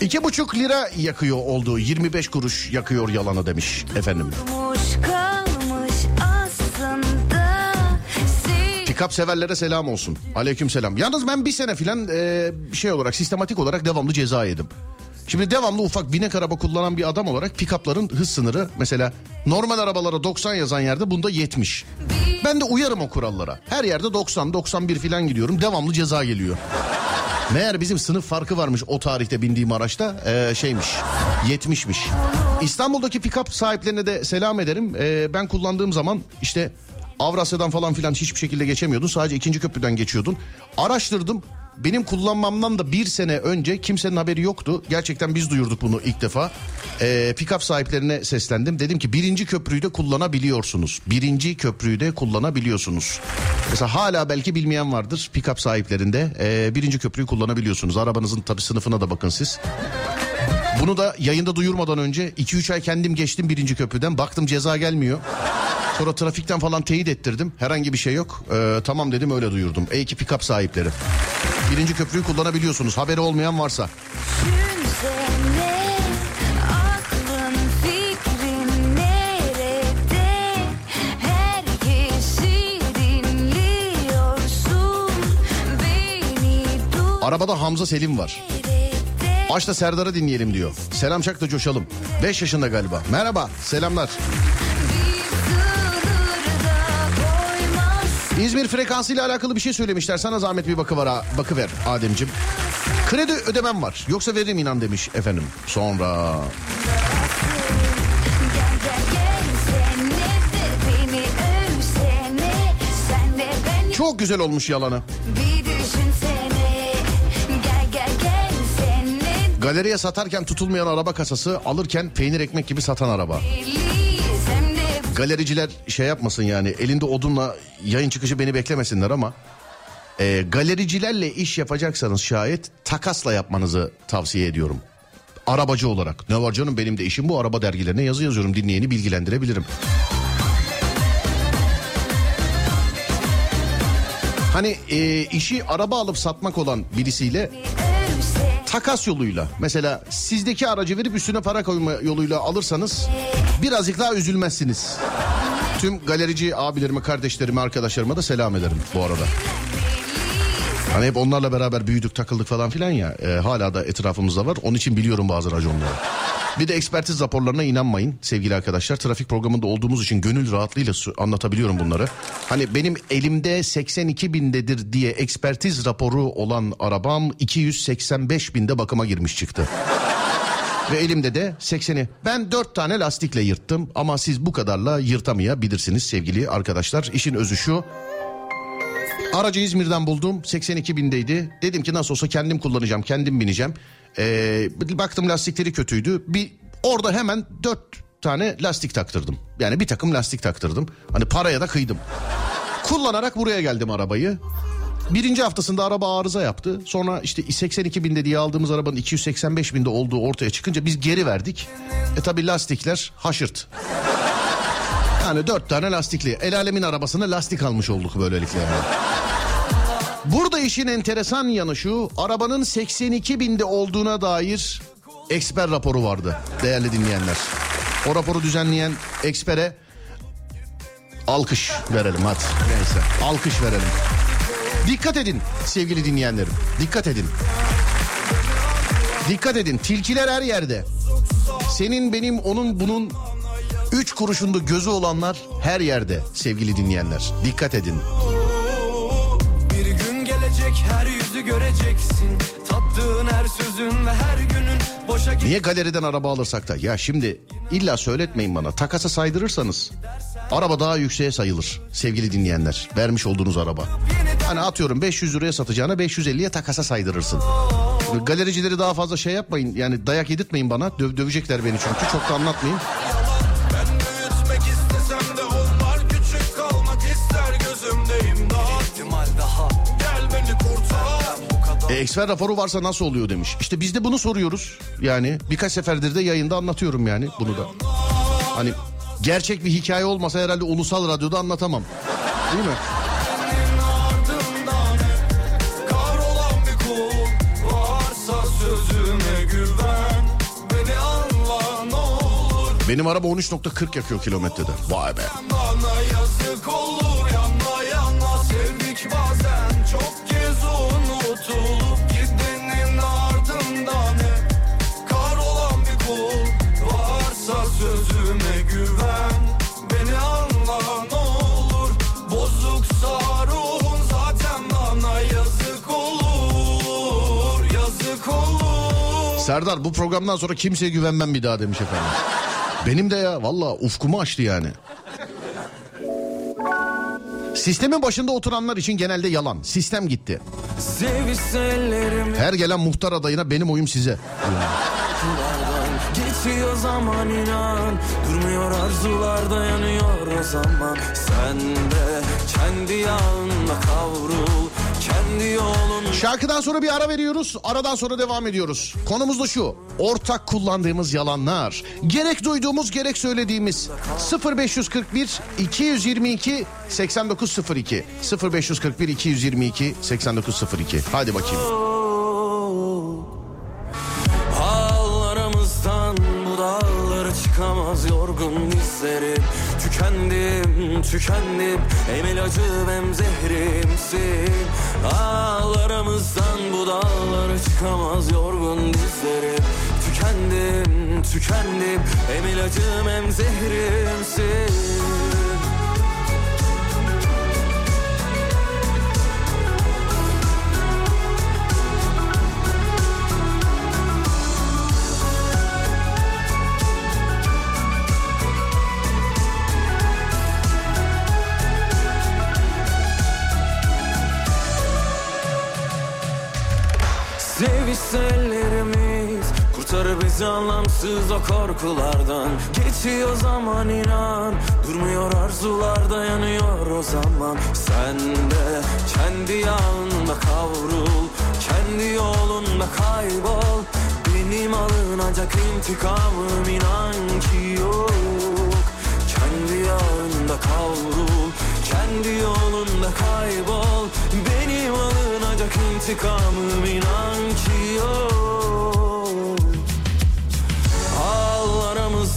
İki buçuk lira yakıyor olduğu 25 kuruş yakıyor yalanı demiş efendim. kalmış Pikap severlere selam olsun. Aleyküm selam. Yalnız ben bir sene filan e, şey olarak sistematik olarak devamlı ceza yedim. Şimdi devamlı ufak binek araba kullanan bir adam olarak pikapların hız sınırı mesela normal arabalara 90 yazan yerde bunda 70. Ben de uyarım o kurallara. Her yerde 90 91 filan gidiyorum devamlı ceza geliyor. Meğer bizim sınıf farkı varmış o tarihte bindiğim araçta e, şeymiş 70'miş. İstanbul'daki pikap sahiplerine de selam ederim. E, ben kullandığım zaman işte Avrasya'dan falan filan hiçbir şekilde geçemiyordun. Sadece ikinci köprüden geçiyordun. Araştırdım. Benim kullanmamdan da bir sene önce kimsenin haberi yoktu. Gerçekten biz duyurduk bunu ilk defa. Ee, pikap sahiplerine seslendim. Dedim ki birinci köprüyü de kullanabiliyorsunuz. Birinci köprüyü de kullanabiliyorsunuz. Mesela hala belki bilmeyen vardır pikap sahiplerinde. ee, birinci köprüyü kullanabiliyorsunuz. Arabanızın tabii sınıfına da bakın siz. Bunu da yayında duyurmadan önce 2-3 ay kendim geçtim birinci köprüden. Baktım ceza gelmiyor. Sonra trafikten falan teyit ettirdim. Herhangi bir şey yok. Ee, tamam dedim öyle duyurdum. Ey ki pikap sahipleri. Birinci köprüyü kullanabiliyorsunuz. Haberi olmayan varsa. Arabada Hamza Selim var. Aç da Serdar'ı dinleyelim diyor. Selam çak da coşalım. 5 yaşında galiba. Merhaba selamlar. İzmir frekansı ile alakalı bir şey söylemişler. Sana zahmet bir bakıver, bakıver Ademcim. Kredi ödemem var. Yoksa veririm inan demiş efendim. Sonra çok güzel olmuş yalanı. bir Galeriye satarken tutulmayan araba kasası alırken peynir ekmek gibi satan araba. Galericiler şey yapmasın yani elinde odunla yayın çıkışı beni beklemesinler ama e, galericilerle iş yapacaksanız şayet takasla yapmanızı tavsiye ediyorum. Arabacı olarak. Ne var canım benim de işim bu araba dergilerine yazı yazıyorum dinleyeni bilgilendirebilirim. Hani e, işi araba alıp satmak olan birisiyle takas yoluyla mesela sizdeki aracı verip üstüne para koyma yoluyla alırsanız birazcık daha üzülmezsiniz. Tüm galerici abilerime, kardeşlerime, arkadaşlarıma da selam ederim bu arada. Hani hep onlarla beraber büyüdük, takıldık falan filan ya. e, hala da etrafımızda var. Onun için biliyorum bazı raconları. Bir de ekspertiz raporlarına inanmayın sevgili arkadaşlar. Trafik programında olduğumuz için gönül rahatlığıyla anlatabiliyorum bunları. Hani benim elimde 82 bindedir diye ekspertiz raporu olan arabam 285 binde bakıma girmiş çıktı. Ve elimde de 80'i. Ben 4 tane lastikle yırttım ama siz bu kadarla yırtamayabilirsiniz sevgili arkadaşlar. İşin özü şu. Aracı İzmir'den buldum. 82 bindeydi. Dedim ki nasıl olsa kendim kullanacağım, kendim bineceğim. Ee, baktım lastikleri kötüydü. Bir orada hemen 4 tane lastik taktırdım. Yani bir takım lastik taktırdım. Hani paraya da kıydım. Kullanarak buraya geldim arabayı. Birinci haftasında araba arıza yaptı. Sonra işte 82 binde diye aldığımız arabanın 285 binde olduğu ortaya çıkınca biz geri verdik. E tabi lastikler haşırt. Yani dört tane lastikli. El alemin arabasına lastik almış olduk böylelikle. Yani. Burada işin enteresan yanı şu. Arabanın 82 binde olduğuna dair eksper raporu vardı değerli dinleyenler. O raporu düzenleyen ekspere alkış verelim hadi. Neyse alkış verelim. Dikkat edin sevgili dinleyenlerim. Dikkat edin. Dikkat edin. Tilkiler her yerde. Senin benim onun bunun üç kuruşunda gözü olanlar her yerde sevgili dinleyenler. Dikkat edin. Gelecek her yüzü göreceksin Tattığın her sözün ve her günün boşa Niye galeriden araba alırsak da? Ya şimdi illa söyletmeyin bana. Takasa saydırırsanız araba daha yükseğe sayılır sevgili dinleyenler. Vermiş olduğunuz araba. Hani atıyorum 500 liraya satacağına 550'ye takasa saydırırsın. Galericileri daha fazla şey yapmayın. Yani dayak yedirtmeyin bana. Döv- dövecekler beni çünkü. Çok da anlatmayayım. Eksper raporu varsa nasıl oluyor demiş. İşte biz de bunu soruyoruz. Yani birkaç seferdir de yayında anlatıyorum yani bunu da. Hani gerçek bir hikaye olmasa herhalde ulusal radyoda anlatamam. Değil mi? Benim araba 13.40 yakıyor kilometrede. Vay be. Bana yazık olur Serdar bu programdan sonra kimseye güvenmem bir daha demiş efendim. Benim de ya valla ufkumu açtı yani. Sistemin başında oturanlar için genelde yalan. Sistem gitti. Her gelen muhtar adayına benim oyum size. Geçiyor zaman inan Durmuyor arzular dayanıyor o zaman Sen de kendi yağınla kavrul Şarkıdan sonra bir ara veriyoruz. Aradan sonra devam ediyoruz. Konumuz da şu. Ortak kullandığımız yalanlar. Gerek duyduğumuz gerek söylediğimiz. 0541 222 8902 0541 222 8902. Hadi bakayım. Çıkamaz yorgun dizlerim Tükendim, tükendim. Hem ilacım hem zehrimsin. Ağlarımızdan bu dağlara çıkamaz yorgun dizlerim. Tükendim, tükendim. Hem ilacım hem zehrimsin anlamsız o korkulardan. Geçiyor zaman inan. Durmuyor arzular dayanıyor o zaman. Sen de kendi yağında kavrul. Kendi yolunda kaybol. Benim alınacak intikamım inan ki yok. Kendi yağında kavrul. Kendi yolunda kaybol. Benim alınacak intikamım inan ki yok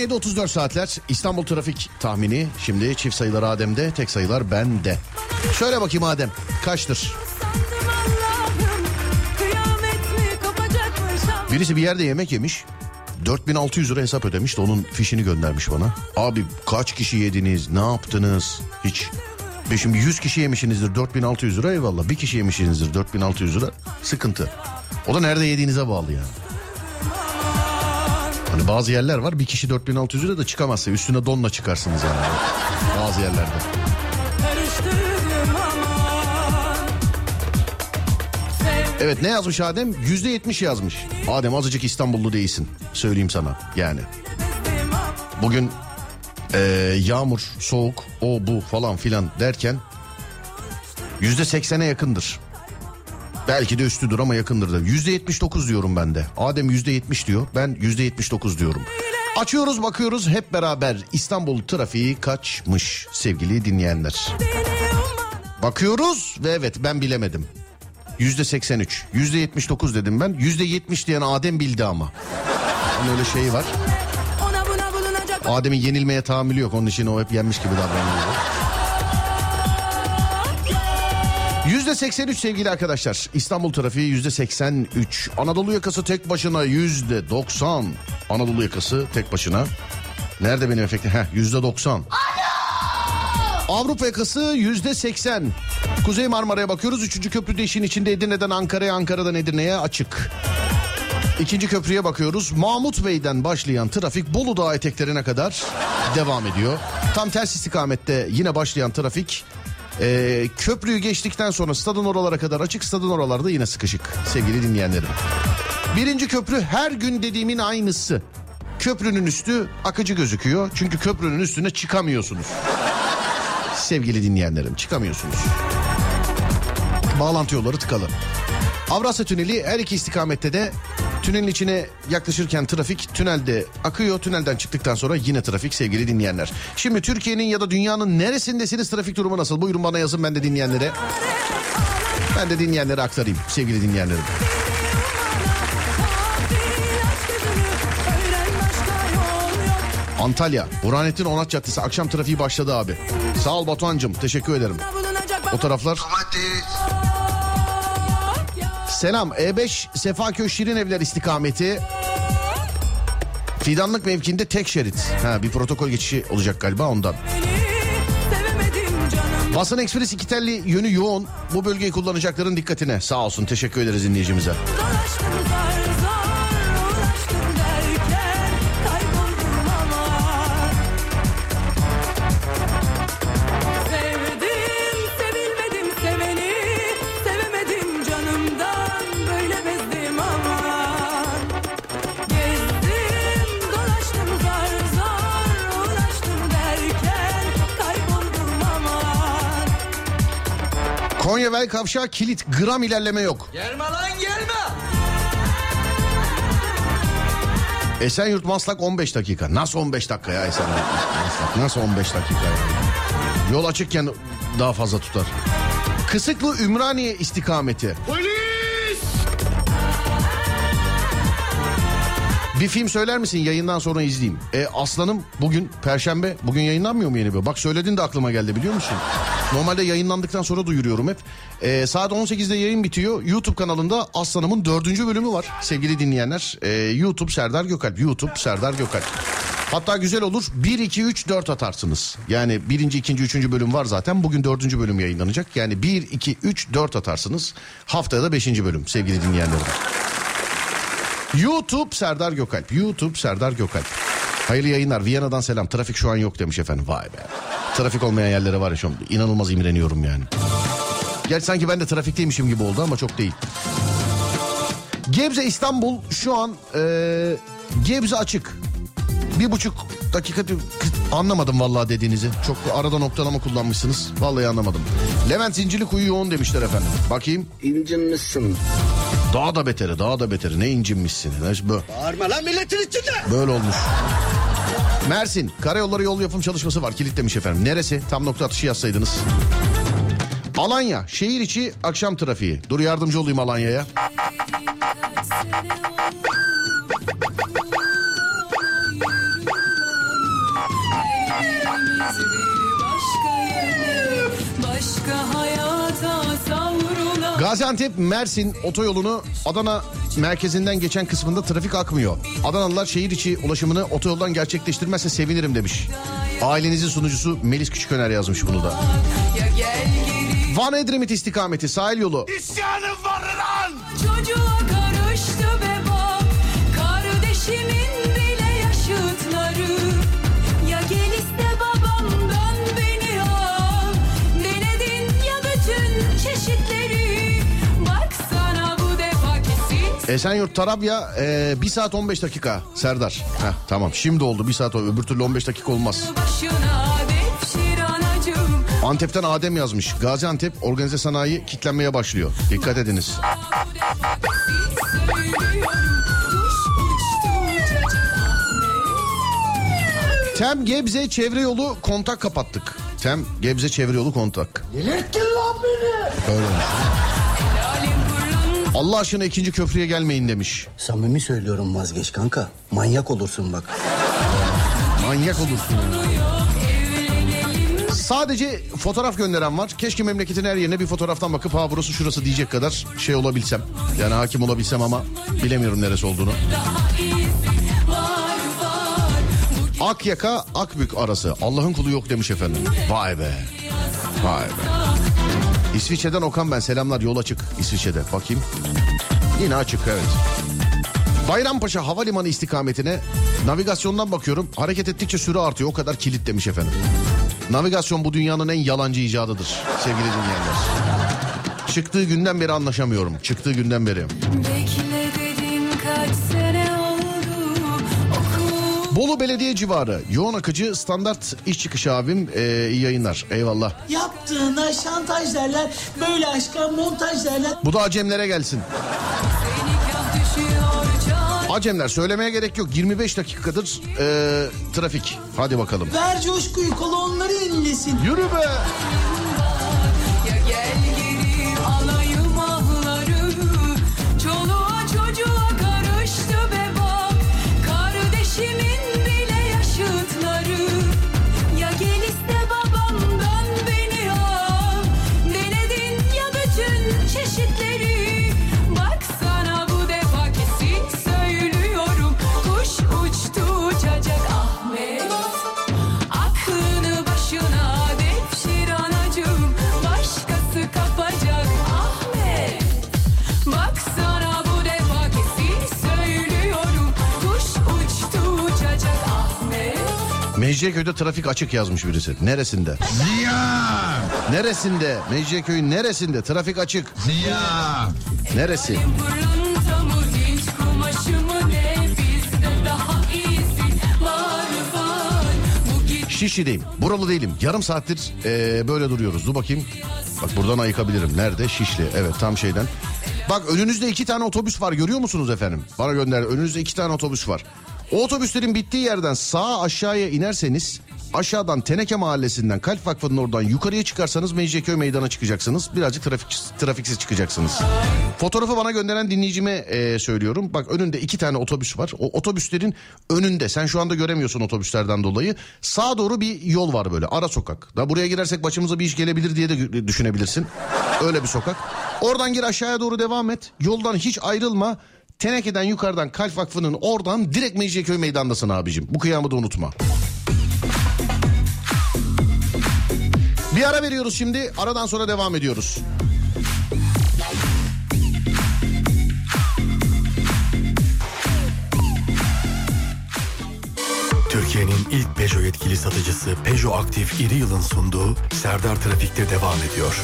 17.34 saatler İstanbul trafik tahmini. Şimdi çift sayılar Adem'de tek sayılar bende. Şöyle bakayım Adem kaçtır? Birisi bir yerde yemek yemiş. 4600 lira hesap ödemiş de onun fişini göndermiş bana. Abi kaç kişi yediniz ne yaptınız hiç. Ve şimdi 100 kişi yemişsinizdir 4600 lira eyvallah. Bir kişi yemişsinizdir 4600 lira sıkıntı. O da nerede yediğinize bağlı yani. Hani bazı yerler var bir kişi 4600 lira da çıkamazsa üstüne donla çıkarsınız yani. Bazı yerlerde. Evet ne yazmış Adem? Yüzde yetmiş yazmış. Adem azıcık İstanbullu değilsin. Söyleyeyim sana yani. Bugün eee, yağmur, soğuk, o bu falan filan derken yüzde seksene yakındır. Belki de üstüdür ama yakındır da. Yüzde yetmiş dokuz diyorum ben de. Adem yüzde yetmiş diyor. Ben yüzde yetmiş dokuz diyorum. Açıyoruz bakıyoruz hep beraber İstanbul trafiği kaçmış sevgili dinleyenler. Bakıyoruz ve evet ben bilemedim. Yüzde 83. Yüzde 79 dedim ben. Yüzde 70 diyen Adem bildi ama. Onun öyle şeyi var. Adem'in yenilmeye tahammülü yok. Onun için o hep yenmiş gibi davranıyor. 83 sevgili arkadaşlar. İstanbul trafiği yüzde 83. Anadolu yakası tek başına yüzde 90. Anadolu yakası tek başına. Nerede benim efektim? Heh yüzde 90. Avrupa yakası yüzde 80. Kuzey Marmara'ya bakıyoruz. Üçüncü köprüde işin içinde Edirne'den Ankara'ya, Ankara'dan Edirne'ye açık. İkinci köprüye bakıyoruz. Mahmut Bey'den başlayan trafik Bolu Dağı eteklerine kadar devam ediyor. Tam ters istikamette yine başlayan trafik e, köprüyü geçtikten sonra stadın oralara kadar açık. Stadın oralarda yine sıkışık sevgili dinleyenlerim. Birinci köprü her gün dediğimin aynısı. Köprünün üstü akıcı gözüküyor. Çünkü köprünün üstüne çıkamıyorsunuz. Sevgili dinleyenlerim çıkamıyorsunuz. Bağlantı yolları tıkalı. Avrasya Tüneli her iki istikamette de tünelin içine yaklaşırken trafik tünelde akıyor. Tünelden çıktıktan sonra yine trafik sevgili dinleyenler. Şimdi Türkiye'nin ya da dünyanın neresindesiniz trafik durumu nasıl? Buyurun bana yazın ben de dinleyenlere. Ben de dinleyenlere aktarayım sevgili dinleyenlerim. Antalya, Burhanettin Onat Caddesi akşam trafiği başladı abi. Sağ ol Batuhan'cım teşekkür ederim. O taraflar. Selam E5 Sefaköy Şirin Evler istikameti. Fidanlık mevkinde tek şerit. Ha bir protokol geçişi olacak galiba ondan. Basın Ekspres iki telli yönü yoğun. Bu bölgeyi kullanacakların dikkatine. Sağ olsun teşekkür ederiz dinleyicimize. Dolaştım Kavşağı kilit gram ilerleme yok. Gelme lan gelme. Esenyurt Maslak 15 dakika. Nasıl 15 dakika ya Esenyurt Maslak? Nasıl 15 dakika ya? Yol açıkken daha fazla tutar. Kısıklı Ümraniye istikameti. Polis! Bir film söyler misin yayından sonra izleyeyim. E, Aslanım bugün Perşembe bugün yayınlanmıyor mu yeni bir? Bak söyledin de aklıma geldi biliyor musun? Normalde yayınlandıktan sonra duyuruyorum hep. Ee, saat 18'de yayın bitiyor. YouTube kanalında Aslanım'ın dördüncü bölümü var sevgili dinleyenler. Ee, YouTube Serdar Gökalp. YouTube Serdar Gökalp. Hatta güzel olur 1, 2, 3, 4 atarsınız. Yani birinci, ikinci, üçüncü bölüm var zaten. Bugün dördüncü bölüm yayınlanacak. Yani 1, 2, 3, 4 atarsınız. Haftaya da beşinci bölüm sevgili dinleyenlerim. YouTube Serdar Gökalp. YouTube Serdar Gökalp. Hayırlı yayınlar. Viyana'dan selam. Trafik şu an yok demiş efendim. Vay be. Trafik olmayan yerlere var ya şu an inanılmaz imreniyorum yani. Gerçi sanki ben de trafikteymişim gibi oldu ama çok değil. Gebze İstanbul şu an e, Gebze açık. Bir buçuk dakika anlamadım vallahi dediğinizi. Çok arada noktalama kullanmışsınız. Vallahi anlamadım. Levent Zincirli kuyu yoğun demişler efendim. Bakayım. İncinmişsin. Daha da beteri daha da beteri. Ne incinmişsin. Bu- Bağırma lan milletin içinde. Böyle olmuş. Mersin karayolları yol yapım çalışması var kilitlemiş efendim. Neresi? Tam nokta atışı yazsaydınız. Alanya şehir içi akşam trafiği. Dur yardımcı olayım Alanya'ya. Başka hayata Gaziantep Mersin otoyolunu Adana merkezinden geçen kısmında trafik akmıyor. Adanalılar şehir içi ulaşımını otoyoldan gerçekleştirmezse sevinirim demiş. Ailenizin sunucusu Melis Küçüköner yazmış bunu da. Van Edremit istikameti sahil yolu. İsyanım var lan Çocuğa Esenyurt Tarabya e, 1 saat 15 dakika Serdar. Heh, tamam şimdi oldu 1 saat öbür türlü 15 dakika olmaz. Antep'ten Adem yazmış. Gaziantep organize sanayi kitlenmeye başlıyor. Dikkat ediniz. Tem Gebze çevre yolu kontak kapattık. Tem Gebze çevre yolu kontak. Delirttin lan beni. Öyle. Allah aşkına ikinci köprüye gelmeyin demiş. Samimi söylüyorum vazgeç kanka. Manyak olursun bak. Manyak olursun. Sadece fotoğraf gönderen var. Keşke memleketin her yerine bir fotoğraftan bakıp ha burası şurası diyecek kadar şey olabilsem. Yani hakim olabilsem ama bilemiyorum neresi olduğunu. Akyaka Akbük arası. Allah'ın kulu yok demiş efendim. Vay be. Vay be. İsviçre'den Okan ben selamlar yol açık İsviçre'de bakayım. Yine açık evet. Bayrampaşa Havalimanı istikametine navigasyondan bakıyorum. Hareket ettikçe süre artıyor. O kadar kilit demiş efendim. Navigasyon bu dünyanın en yalancı icadıdır sevgili dinleyenler. Çıktığı günden beri anlaşamıyorum. Çıktığı günden beri. Bolu Belediye civarı yoğun akıcı standart iş çıkışı abim ee, iyi yayınlar. Eyvallah. Yaptığına şantaj derler. Böyle aşka montaj derler. Bu da acemlere gelsin. Acemler söylemeye gerek yok. 25 dakikadır ee, trafik. Hadi bakalım. Ver coşkuyu kolonları yenilesin. Yürü be. Mecidiyeköy'de trafik açık yazmış birisi. Neresinde? Ziya! Neresinde? Mecidiyeköy'ün neresinde? Trafik açık. Ziya! Neresi? Şişli'deyim. Buralı değilim. Yarım saattir ee, böyle duruyoruz. Dur bakayım. Bak buradan ayıkabilirim. Nerede? Şişli. Evet tam şeyden. Bak önünüzde iki tane otobüs var. Görüyor musunuz efendim? Bana gönder. Önünüzde iki tane otobüs var. O otobüslerin bittiği yerden sağa aşağıya inerseniz aşağıdan Teneke Mahallesi'nden Kalp Vakfı'nın oradan yukarıya çıkarsanız Mecidiyeköy meydana çıkacaksınız. Birazcık trafik trafiksiz çıkacaksınız. Fotoğrafı bana gönderen dinleyicime e, söylüyorum. Bak önünde iki tane otobüs var. O otobüslerin önünde sen şu anda göremiyorsun otobüslerden dolayı. Sağa doğru bir yol var böyle ara sokak. Da buraya girersek başımıza bir iş gelebilir diye de düşünebilirsin. Öyle bir sokak. Oradan gir aşağıya doğru devam et. Yoldan hiç ayrılma. Teneke'den yukarıdan Kalp Vakfı'nın oradan direkt Mecidiyeköy meydandasın abicim. Bu kıyamı da unutma. Bir ara veriyoruz şimdi. Aradan sonra devam ediyoruz. Türkiye'nin ilk Peugeot yetkili satıcısı Peugeot Aktif İri Yıl'ın sunduğu Serdar Trafik'te devam ediyor.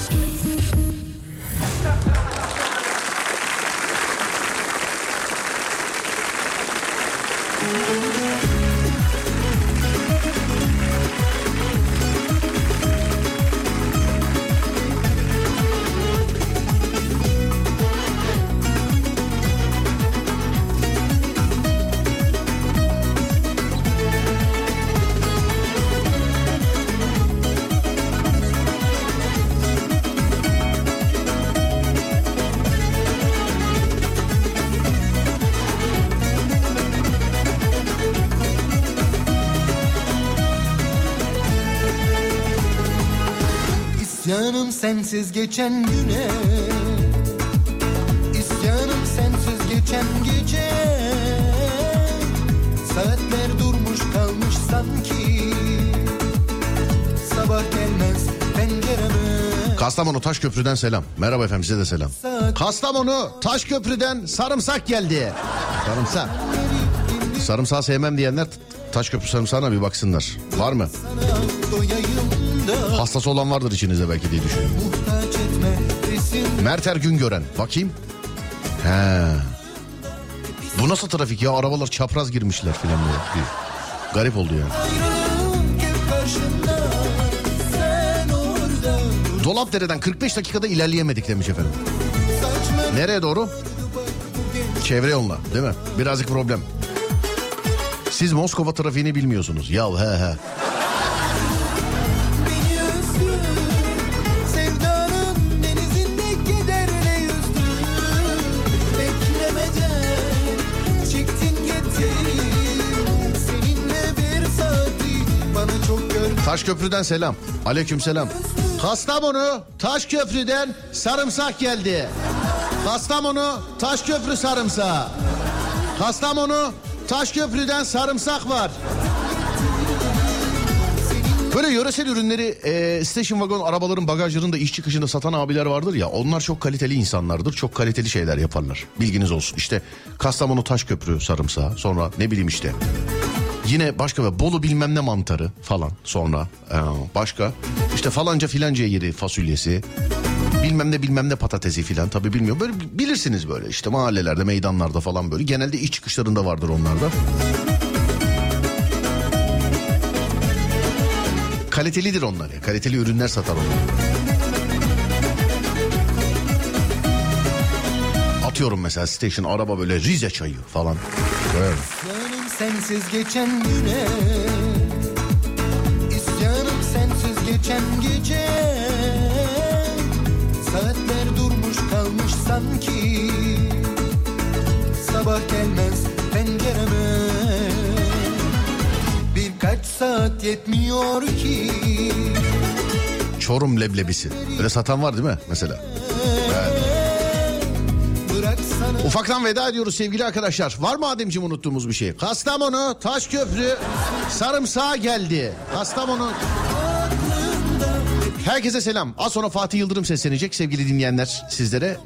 Sensiz geçen güne İsyanım sensiz geçen gece Saatler durmuş kalmış sanki Sabah gelmez pencereme Kastamonu Taşköprü'den selam. Merhaba efendim size de selam. Kastamonu Taşköprü'den sarımsak geldi. Sarımsak. Sarımsağı sevmem diyenler Taşköprü sarımsağına bir baksınlar. Var mı? Doyayım da Hastası olan vardır içinizde belki diye düşünüyorum. resim Merter Güngören. Bakayım. He. Bu nasıl trafik ya? Arabalar çapraz girmişler filan böyle. Bir Garip oldu yani. Dolapdere'den 45 dakikada ilerleyemedik demiş efendim. Nereye doğru? Çevre yoluna değil mi? Birazcık problem. Siz Moskova trafiğini bilmiyorsunuz. Ya he he. Taşköprü'den selam. Aleyküm selam. Kastamonu Taşköprü'den sarımsak geldi. Kastamonu Taşköprü sarımsağı. Kastamonu Taşköprü'den sarımsak var. Böyle yöresel ürünleri e, station wagon arabaların bagajlarında iş çıkışında satan abiler vardır ya onlar çok kaliteli insanlardır. Çok kaliteli şeyler yaparlar. Bilginiz olsun. İşte Kastamonu Taşköprü sarımsağı sonra ne bileyim işte Yine başka ve Bolu bilmem ne mantarı falan sonra e, başka işte falanca filanca yeri fasulyesi bilmem ne bilmem ne patatesi filan tabi bilmiyorum böyle bilirsiniz böyle işte mahallelerde meydanlarda falan böyle genelde iç çıkışlarında vardır onlarda. Kalitelidir onlar ya kaliteli ürünler satar onlar. Atıyorum mesela station araba böyle Rize çayı falan. Böyle. Sensiz geçen güne. İsyanım sensiz geçen gece. Saatler durmuş kalmış sanki. Sabah gelmez pencereme. Birkaç saat yetmiyor ki. Çorum leblebisi. Öyle satan var değil mi mesela? Ufaktan veda ediyoruz sevgili arkadaşlar. Var mı Ademciğim unuttuğumuz bir şey? Kastamonu, Taşköprü, sarımsağı geldi. Kastamonu... Herkese selam. Az sonra Fatih Yıldırım seslenecek sevgili dinleyenler sizlere.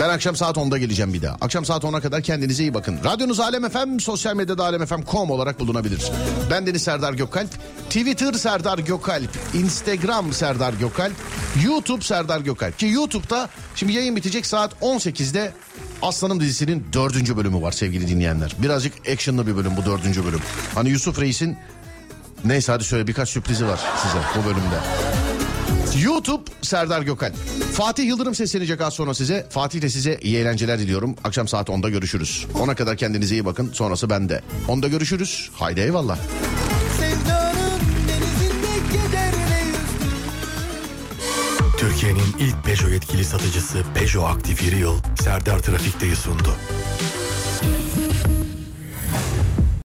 Ben akşam saat 10'da geleceğim bir daha. Akşam saat 10'a kadar kendinize iyi bakın. Radyonuz Alem FM, sosyal medyada alemfm.com olarak bulunabilir. Ben Deniz Serdar Gökalp. Twitter Serdar Gökalp. Instagram Serdar Gökalp. YouTube Serdar Gökalp. Ki YouTube'da şimdi yayın bitecek saat 18'de Aslanım dizisinin dördüncü bölümü var sevgili dinleyenler. Birazcık actionlı bir bölüm bu dördüncü bölüm. Hani Yusuf Reis'in neyse hadi şöyle birkaç sürprizi var size bu bölümde. YouTube Serdar Gökal. Fatih Yıldırım seslenecek az sonra size. Fatih de size iyi eğlenceler diliyorum. Akşam saat 10'da görüşürüz. Ona kadar kendinize iyi bakın. Sonrası bende. 10'da görüşürüz. Haydi eyvallah. Türkiye'nin ilk Peugeot yetkili satıcısı Peugeot Aktif Yeri Yıl Serdar Trafik'teyi sundu.